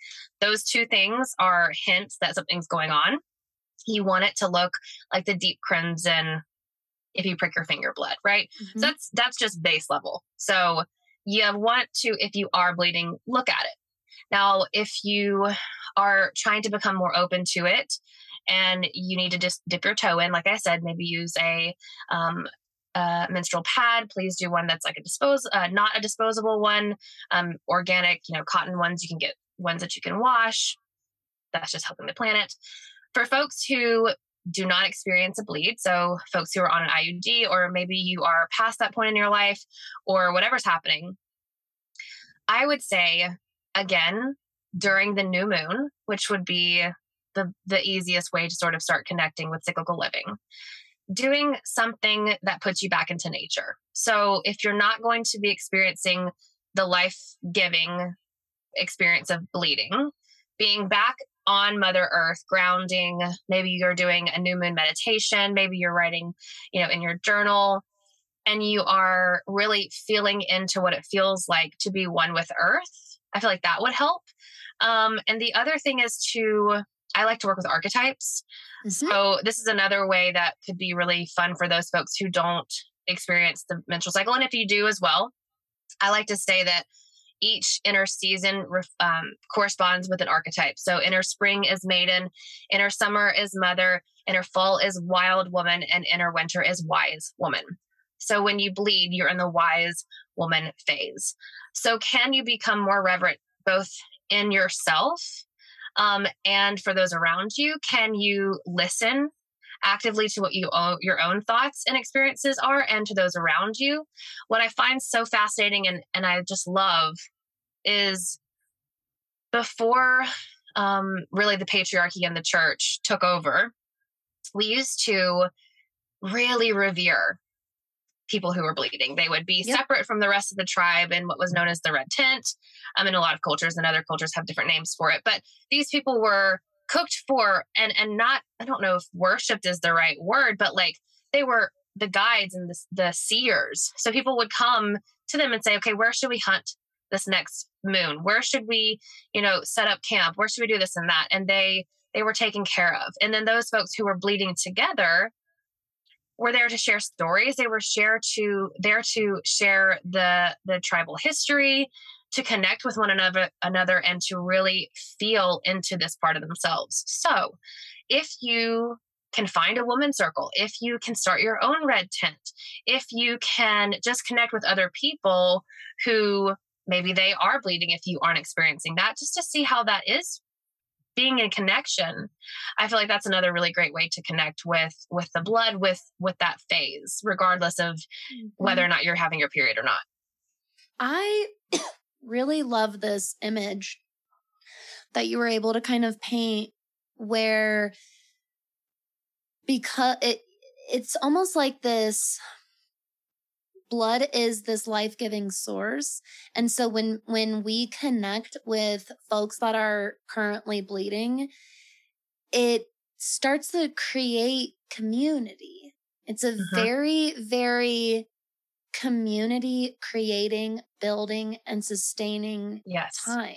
Those two things are hints that something's going on. You want it to look like the deep crimson if you prick your finger blood, right? Mm-hmm. So that's that's just base level. So you want to, if you are bleeding, look at it. Now, if you are trying to become more open to it, and you need to just dip your toe in, like I said, maybe use a um, menstrual pad, please do one that's like a dispose, uh, not a disposable one. Um, organic, you know, cotton ones. You can get ones that you can wash. That's just helping the planet. For folks who do not experience a bleed, so folks who are on an IUD, or maybe you are past that point in your life, or whatever's happening, I would say again during the new moon, which would be the the easiest way to sort of start connecting with cyclical living doing something that puts you back into nature. So if you're not going to be experiencing the life giving experience of bleeding, being back on Mother Earth, grounding, maybe you're doing a new moon meditation, maybe you're writing, you know, in your journal, and you are really feeling into what it feels like to be one with Earth. I feel like that would help. Um, and the other thing is to, I like to work with archetypes. Mm-hmm. So this is another way that could be really fun for those folks who don't experience the menstrual cycle. And if you do as well, I like to say that each inner season um, corresponds with an archetype. So inner spring is maiden, inner summer is mother, inner fall is wild woman, and inner winter is wise woman. So when you bleed, you're in the wise woman phase. So can you become more reverent both in yourself um, and for those around you can you listen actively to what you your own thoughts and experiences are and to those around you what i find so fascinating and, and i just love is before um, really the patriarchy and the church took over we used to really revere people who were bleeding. They would be yep. separate from the rest of the tribe in what was known as the red tent. Um, in a lot of cultures and other cultures have different names for it. But these people were cooked for and and not I don't know if worshipped is the right word, but like they were the guides and the, the seers. So people would come to them and say, okay, where should we hunt this next moon? Where should we, you know, set up camp? Where should we do this and that? And they they were taken care of. And then those folks who were bleeding together were there to share stories. They were share to there to share the the tribal history, to connect with one another another and to really feel into this part of themselves. So, if you can find a woman circle, if you can start your own red tent, if you can just connect with other people who maybe they are bleeding if you aren't experiencing that, just to see how that is being in connection i feel like that's another really great way to connect with with the blood with with that phase regardless of mm-hmm. whether or not you're having your period or not i [COUGHS] really love this image that you were able to kind of paint where because it it's almost like this blood is this life-giving source. And so when when we connect with folks that are currently bleeding, it starts to create community. It's a Mhm. very very community creating, building and sustaining Yes. time.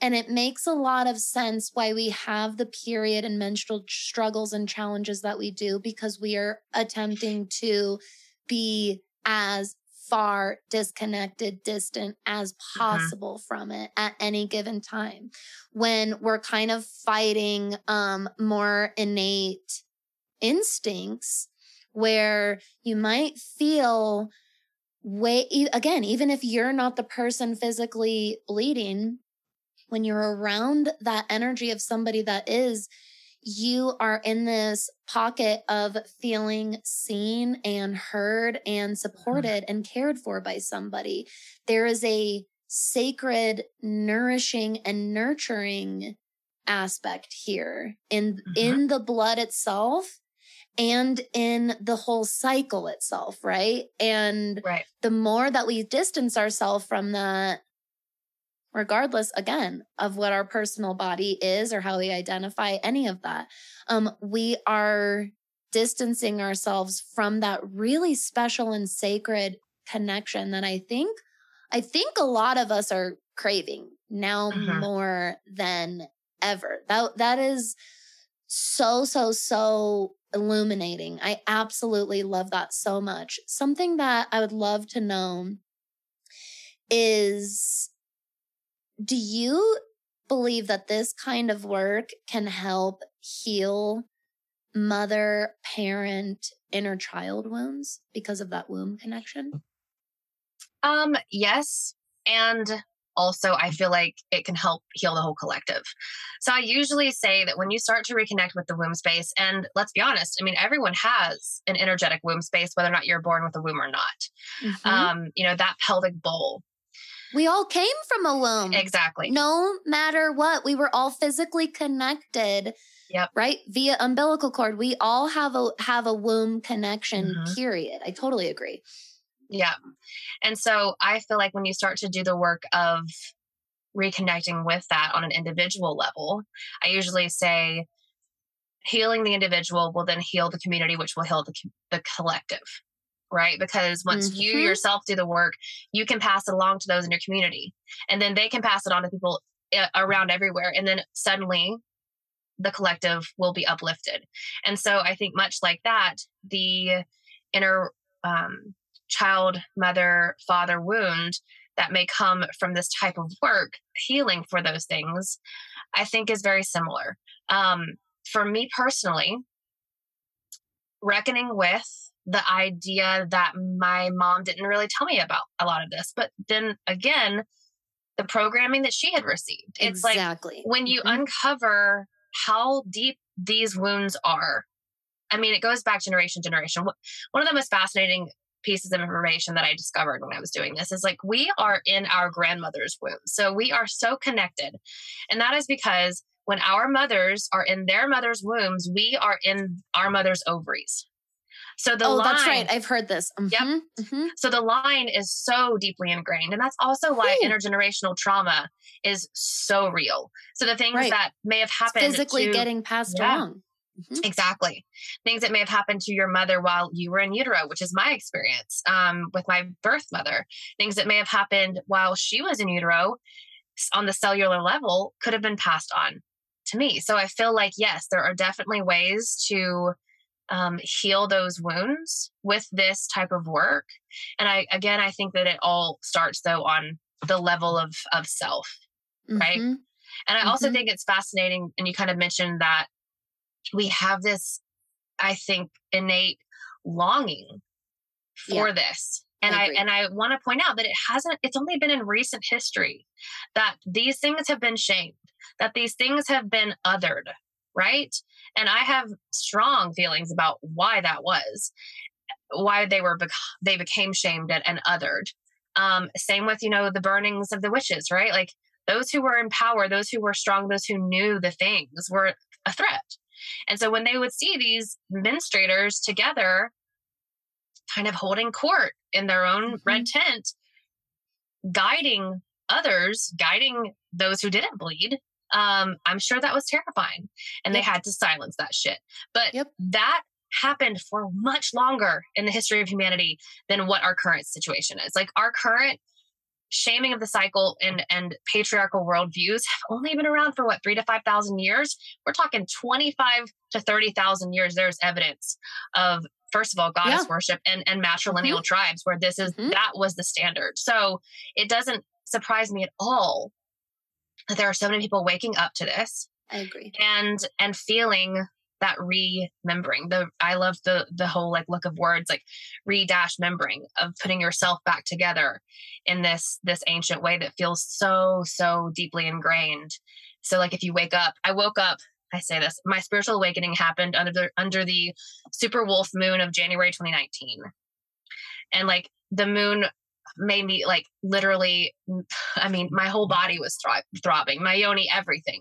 And it makes a lot of sense why we have the period and menstrual struggles and challenges that we do because we are attempting to be as far disconnected, distant as possible from it at any given time. When we're kind of fighting um, more innate instincts where you might feel way again even if you're not the person physically bleeding when you're around that energy of somebody that is you are in this pocket of feeling seen and heard and supported and cared for by somebody there is a sacred nourishing and nurturing aspect here in Mhm. in the blood itself and in the whole cycle itself right and Right. the more that we distance ourselves from that, regardless again of what our personal body is or how we identify any of that, um, we are distancing ourselves from that really special and sacred connection that I think, I think a lot of us are craving now Mhm. more than ever. That that is so so so illuminating. I absolutely love that so much. Something that I would love to know is do you believe that this kind of work can help heal mother parent inner child wounds because of that womb connection? Um, yes. And also, I feel like it can help heal the whole collective. So, I usually say that when you start to reconnect with the womb space, and let's be honest, I mean, everyone has an energetic womb space, whether or not you're born with a womb or not. Mhm. Um, you know, that pelvic bowl. We all came from a womb. Exactly. No matter what, we were all physically connected. Yep. Right? Via umbilical cord. We all have a have a womb connection, Mhm. period. I totally agree. Yeah. And so I feel like when you start to do the work of reconnecting with that on an individual level, I usually say healing the individual will then heal the community, which will heal the, the collective, right? Because once you Mhm. yourself do the work, you can pass it along to those in your community. And then they can pass it on to people uh, around everywhere. And then suddenly the collective will be uplifted. And so I think much like that, the inner um, child, mother, father wound that may come from this type of work, healing for those things, I think is very similar. Um, for me personally, reckoning with the idea that my mom didn't really tell me about a lot of this, but then again, the programming that she had received. It's like when you Mhm. uncover how deep these wounds are i mean it goes back generation to generation one of the most fascinating pieces of information that i discovered when i was doing this is like we are in our grandmother's womb so we are so connected and that is because when our mothers are in their mother's wombs we are in our mother's ovaries so the oh, line, that's right. I've heard this. Mhm, mhm. so the line is so deeply ingrained. And that's also why Ooh. intergenerational trauma is so real. So the things Right. that may have It's happened physically to, getting passed Yeah. along. Mhm. exactly things that may have happened to your mother while you were in utero, which is my experience um, with my birth mother. Things that may have happened while she was in utero on the cellular level could have been passed on to me. So I feel like yes, there are definitely ways to um, heal those wounds with this type of work. And I again, I think that it all starts though on the level of of self. Right. Mhm. And I also Mhm. think it's fascinating, and you kind of mentioned that we have this, I think, innate longing for this. And I I, and I want to point out that it hasn't, it's only been in recent history that these things have been shamed, that these things have been othered, right? And I have strong feelings about why that was, why they were, bec- they became shamed and, and othered. Um, same with, you know, the burnings of the witches, right? Like those who were in power, those who were strong, those who knew the things were a threat. And so when they would see these menstruators together, kind of holding court in their own mm-hmm. red tent, guiding others, guiding those who didn't bleed. Um, I'm sure that was terrifying. And yep. they had to silence that shit. But yep. that happened for much longer in the history of humanity than what our current situation is. Like our current shaming of the cycle and and patriarchal worldviews have only been around for what three to five thousand years. We're talking twenty five to thirty thousand years. There's evidence of first of all goddess yeah. worship and and matrilineal mm-hmm. tribes where this is mm-hmm. that was the standard. So it doesn't surprise me at all that there are so many people waking up to this. I agree. And and feeling that remembering the i love the the whole like look of words like re-dash membering of putting yourself back together in this this ancient way that feels so so deeply ingrained so like if you wake up i woke up i say this my spiritual awakening happened under the under the super wolf moon of january 2019 and like the moon made me like literally mm, [SIGHS] i mean my whole body was thro- throbbing my yoni everything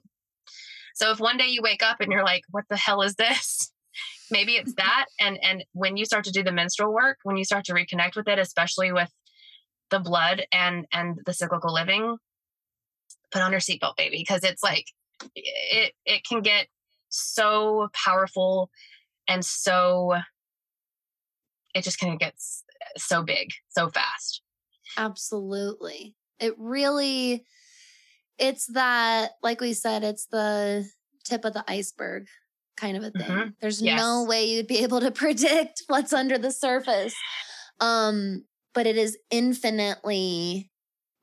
so if one day you wake up and you're like, what the hell is this? [LAUGHS] Maybe it's [LAUGHS] that. And and when you start to do the menstrual work, when you start to reconnect with it, especially with the blood and and the cyclical living, put on your seatbelt, baby, because it's like it it can get so powerful and so it just kind of gets so big so fast. Absolutely. It really it's that, like we said, it's the tip of the iceberg kind of a thing. Mm-hmm. There's yes. no way you'd be able to [LAUGHS] predict what's under the surface. Um, but it is infinitely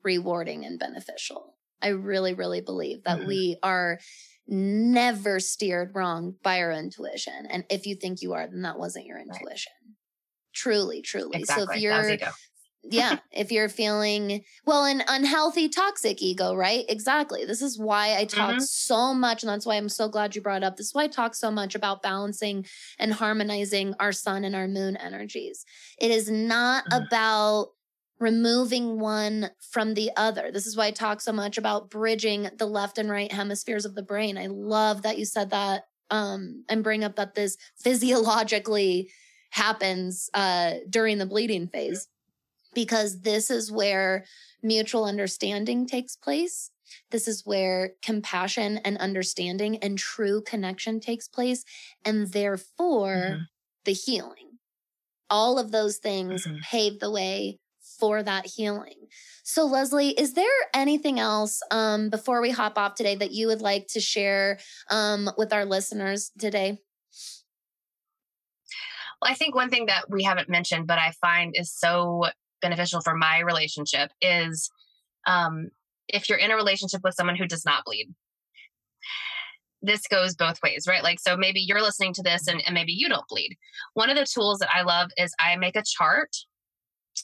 rewarding and beneficial. I really, really believe that mm-hmm. we are never steered wrong by our intuition. And if you think you are, then that wasn't your intuition. Right. Truly, truly. Exactly. So if you're yeah. If you're feeling, well, an unhealthy, toxic ego, right? Exactly. This is why I talk mm-hmm. so much. And that's why I'm so glad you brought up. This is why I talk so much about balancing and harmonizing our sun and our moon energies. It is not mm-hmm. about removing one from the other. This is why I talk so much about bridging the left and right hemispheres of the brain. I love that you said that um, and bring up that this physiologically happens uh, during the bleeding phase because this is where mutual understanding takes place. This is where compassion and understanding and true connection takes place. And therefore, mm-hmm. the healing. All of those things mm-hmm. pave the way for that healing. So, Leslie, is there anything else um, before we hop off today that you would like to share um, with our listeners today? Well, I think one thing that we haven't mentioned, but I find is so beneficial for my relationship is um, if you're in a relationship with someone who does not bleed. This goes both ways, right? Like, so maybe you're listening to this and, and maybe you don't bleed. One of the tools that I love is I make a chart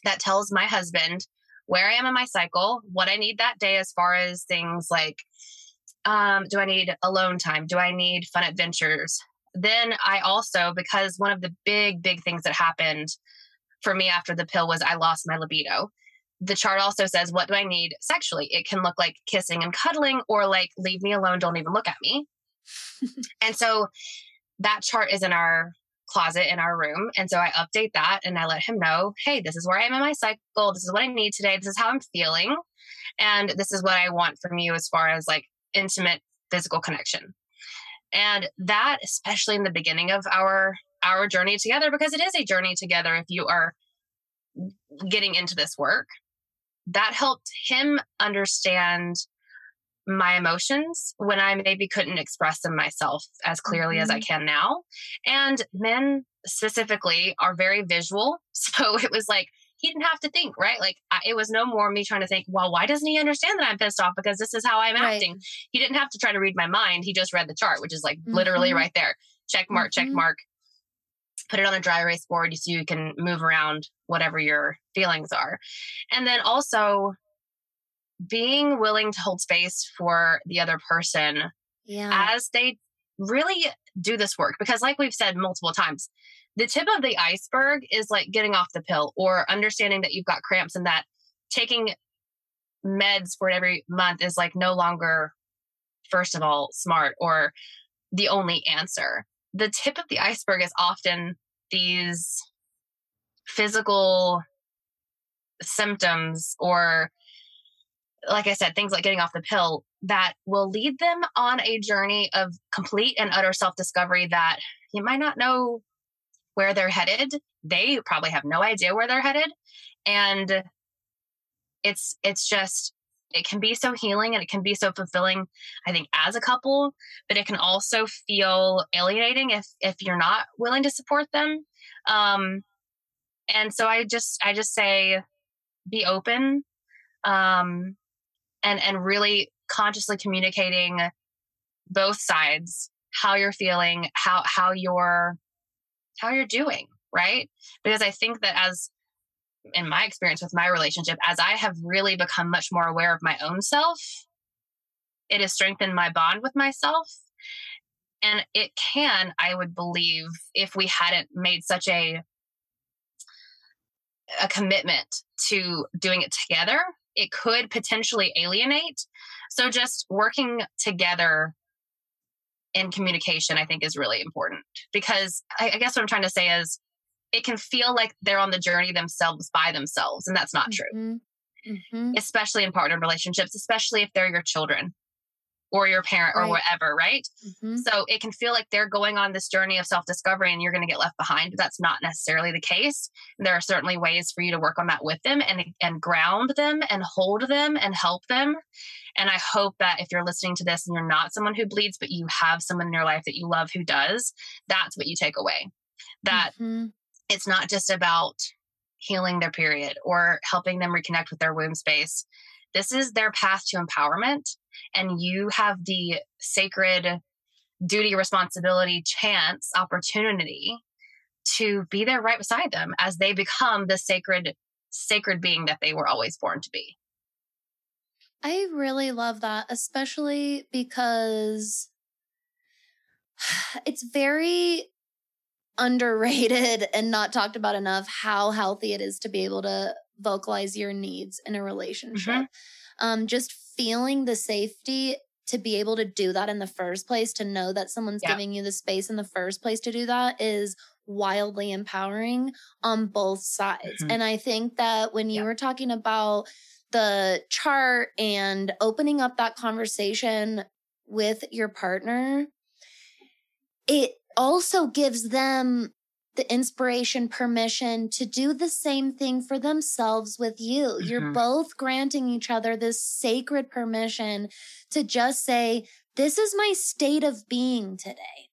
that tells my husband where I am in my cycle, what I need that day as far as things like um, do I need alone time? Do I need fun adventures? Then I also, because one of the big, big things that happened for me after the pill was I lost my libido. The chart also says, What do I need sexually? It can look like kissing and cuddling or like, leave me alone, don't even look at me. [LAUGHS] and so that chart is in our closet in our room. And so I update that and I let him know, Hey, this is where I am in my cycle. This is what I need today. This is how I'm feeling. And this is what I want from you as far as like intimate physical connection. And that, especially in the beginning of our our journey together because it is a journey together if you are getting into this work. That helped him understand my emotions when I maybe couldn't express them myself as clearly mm-hmm. as I mm-hmm. can now. And men specifically are very visual. [LAUGHS] So it was like, he didn't have to think, right? Like I, it was no more me trying to think, well, why doesn't he understand that I'm pissed off because this is how I'm right. acting? He didn't have to try to read my mind. He just read the chart, which is like mm-hmm. literally right there. Check mark, mm-hmm. check mark put it on a dry erase board so you can move around whatever your feelings are. And then also being willing to hold space for the other person yeah. as they really do this work. Because, like we've said multiple times, the tip of the iceberg is like getting off the pill or understanding that you've got cramps and that taking meds for every month is like no longer, first of all, smart or the only answer the tip of the iceberg is often these physical symptoms or like I said, things like getting off the pill that will lead them on a journey of complete and utter self discovery that you might not know where they're headed. They probably have no idea where they're headed. And it's, it's just, it can be so healing and it can be so fulfilling, I think, as a couple, but it can also feel alienating if, if you're not willing to support them. Um, and so I just, I just say, be open um, and and really consciously communicating both sides how you're feeling how how you're how you're doing right because i think that as in my experience with my relationship as i have really become much more aware of my own self it has strengthened my bond with myself and it can i would believe if we hadn't made such a a commitment to doing it together, it could potentially alienate. So just working together in communication, I think, is really important because I, I, guess what I'm trying to say is it can feel like they're on the journey themselves by themselves, and that's not mm-hmm. true. Mm-hmm. Especially in partner relationships, especially if they're your children or your parent right. or whatever, right? Mm-hmm. So it can feel like they're going on this journey of self discovery and you're going to get left behind, but that's not necessarily the case. There are certainly ways for you to work on that with them and, and ground them and hold them and help them. And I hope that if you're listening to this and you're not someone who bleeds, but you have someone in your life that you love who does, that's what you take away. That mm-hmm. It's not just about healing their period or helping them reconnect with their womb space. This is their path to empowerment and you have the sacred duty, responsibility, chance, opportunity to be there right beside them as they become the sacred sacred being that they were always born to be. I really love that, especially because [SIGHS] it's very underrated [LAUGHS] and not talked about enough how healthy it is to be able to vocalize your needs in a relationship. Mm-hmm. Um, just feeling the safety to be able to do that in the first place, to know that someone's yeah. giving you the space in the first place to do that is wildly empowering on both sides. Mm-hmm. And I think that when you yeah. were talking about the chart and opening up that conversation with your partner, it also gives them the inspiration permission to do the same thing for themselves with you. Mm-hmm. You're both granting each other this sacred permission to just say, This is my state of being today.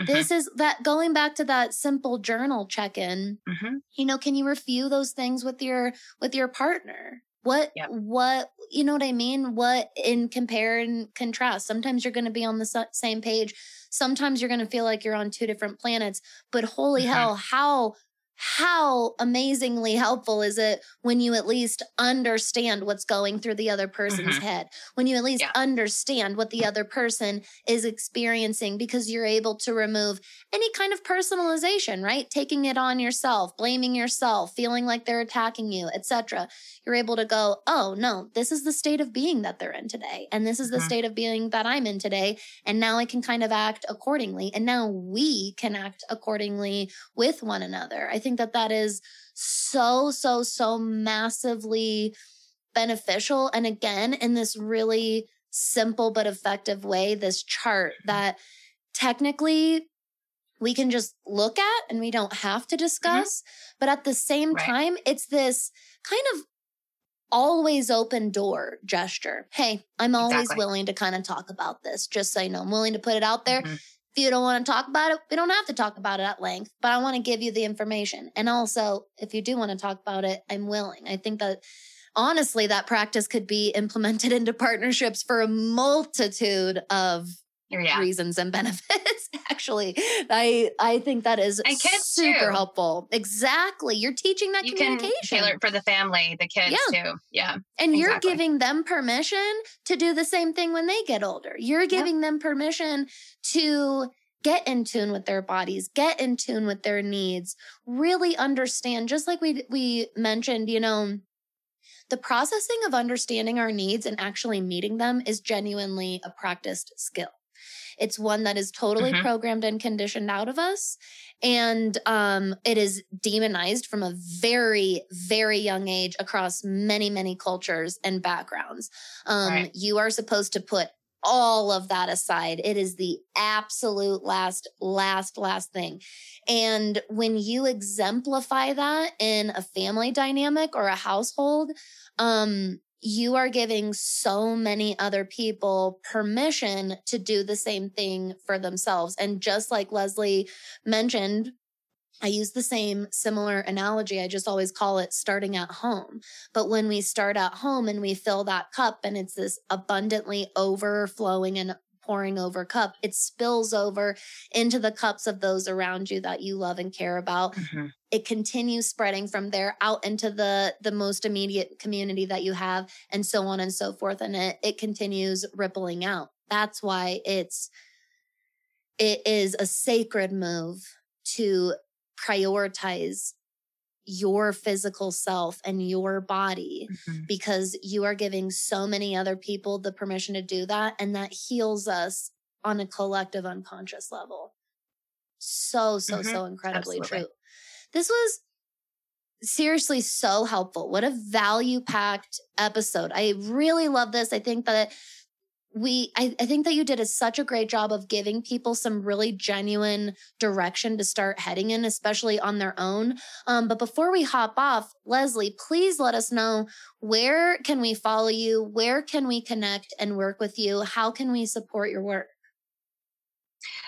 Mm-hmm. This is that going back to that simple journal check-in. Mm-hmm. You know, can you review those things with your with your partner? What yep. what you know what I mean? What in compare and contrast? Sometimes you're going to be on the same page sometimes you're going to feel like you're on two different planets. But holy mm-hmm. hell, how how amazingly helpful is it when you at least understand what's going through the other person's mm-hmm. head, when you at least yeah. understand what the other person is experiencing because you're able to remove any kind of personalization, right? Taking it on yourself, blaming yourself, feeling like they're attacking you, etc. You're able to go, "Oh, no, this is the state of being that they're in today, and this is the mm-hmm. state of being that I'm in today, and now I can kind of act accordingly, and now we can act accordingly with one another." I think that that is so, so, so massively beneficial. And again, in this really simple but effective way, this chart mm-hmm. that technically we can just look at and we don't have to mm-hmm. discuss. Mm-hmm. But at the same right. time, it's this kind of always open door gesture. Hey, I'm always exactly. willing to kind of talk about this, just so you know. I'm willing to put it out there. Mm-hmm. If you don't want to talk about it, we don't have to talk about it at length, but I want to give you the information. And also, if you do want to talk about it, I'm willing. I think that honestly, that practice could be [LAUGHS] implemented into partnerships for a multitude of yeah. reasons and [LAUGHS] benefits. Actually, I I think that is super too. helpful. Exactly, you're teaching that you communication. Tailor it for the family, the kids yeah. too. Yeah, and exactly. you're giving them permission to do the same thing when they get older. You're giving them permission to get in tune with their bodies, get in tune with their needs, really understand. Just like we we mentioned, you know the processing of understanding our needs and actually meeting them is genuinely a practiced skill. It's one that is totally mm-hmm. programmed and conditioned out of us. And um, it is demonized from a very, very young age across many, many cultures and backgrounds. Um, right. You are supposed to put all of that aside. It is the absolute last, last, last thing. And when you exemplify that in a family dynamic or a household, um, you are giving so many other people permission to do the same thing for themselves. And just like Leslie mentioned I use the same similar analogy. I just always call it starting at home. But when we start at home and we fill that cup and it's this abundantly overflowing and pouring over cup, it spills over into the cups of those around you that you love and care about. Mm-hmm. It continues spreading from there out into the the most immediate community that you have and so on and so forth and it it continues rippling out. That's why it's it is a sacred move to prioritize your physical self and your body mm-hmm. because you are giving so many other people the permission to do that. And that heals us on a collective unconscious level. So, so, mm-hmm. so incredibly Absolutely. true. This was seriously so helpful. What a value packed episode. I really love this. I think that we I, I, think that you did a, such a great job of giving people some really genuine direction to start heading in especially on their own um, but before we hop off leslie please let us know where can we follow you where can we connect and work with you how can we support your work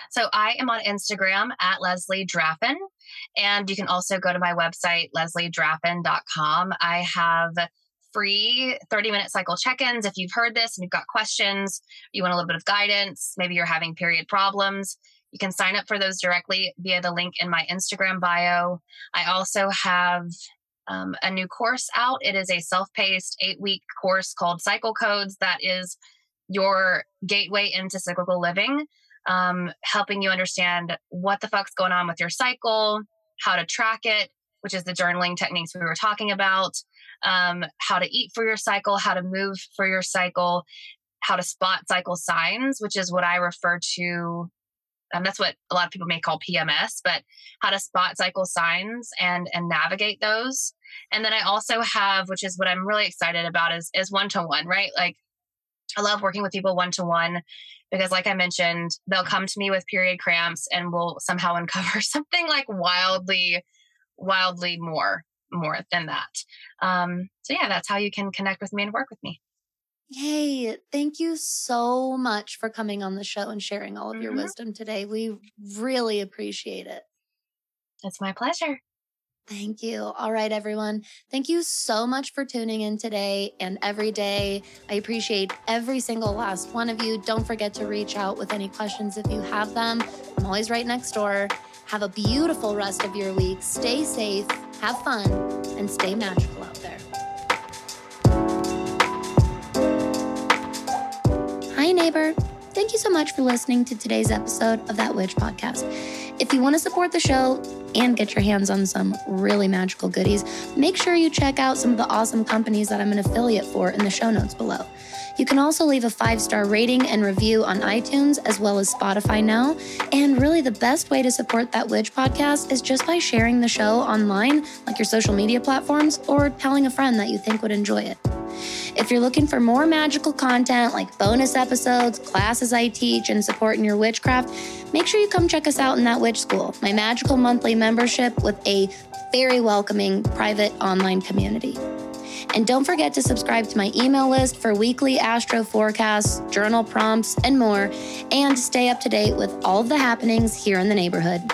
so I am on Instagram at Leslie Draffin. And you can also go to my website, lesliedraffin.com. I have free 30 minute cycle check ins. If you've heard this and you've got questions, you want a little bit of guidance, maybe you're having period problems, you can sign up for those directly via the link in my Instagram bio. I also have um, a new course out. It is a self paced eight week course called Cycle Codes that is your gateway into cyclical living, um, helping you understand what the fuck's going on with your cycle, how to track it, which is the journaling techniques we were talking about, um, how to eat for your cycle, how to move for your cycle, how to spot cycle signs, which is what I refer to. Um, that's what a lot of people may call PMS, but how to spot cycle signs and and navigate those. And then I also have, which is what I'm really excited about, is is one to one, right? Like I love working with people one to one because, like I mentioned, they'll come to me with period cramps and we'll somehow [LAUGHS] uncover something like wildly, wildly more more than that. Um, so yeah, that's how you can connect with me and work with me. Hey, thank you so much for coming on the show and sharing all of mm-hmm. your wisdom today. We really appreciate it. It's my pleasure. Thank you. All right, everyone. Thank you so much for tuning in today and every day. I appreciate every single last one of you. Don't forget to reach out with any questions if you have them. I'm always right next door. Have a beautiful rest of your week. Stay safe, have fun, and stay magical out there. Hi, neighbor. Thank you so much for listening to today's episode of That Witch podcast. If you want to support the show and get your hands on some really magical goodies, make sure you check out some of the awesome companies that I'm an affiliate for in the show notes below. You can also leave a five star rating and review on iTunes as well as Spotify now. And really, the best way to support that Witch podcast is just by sharing the show online, like your social media platforms, or telling a friend that you think would enjoy it. If you're looking for more magical content like bonus episodes, classes I teach, and support in your witchcraft, make sure you come check us out in that witch school, my magical monthly membership with a very welcoming private online community. And don't forget to subscribe to my email list for weekly astro forecasts, journal prompts, and more, and stay up to date with all of the happenings here in the neighborhood.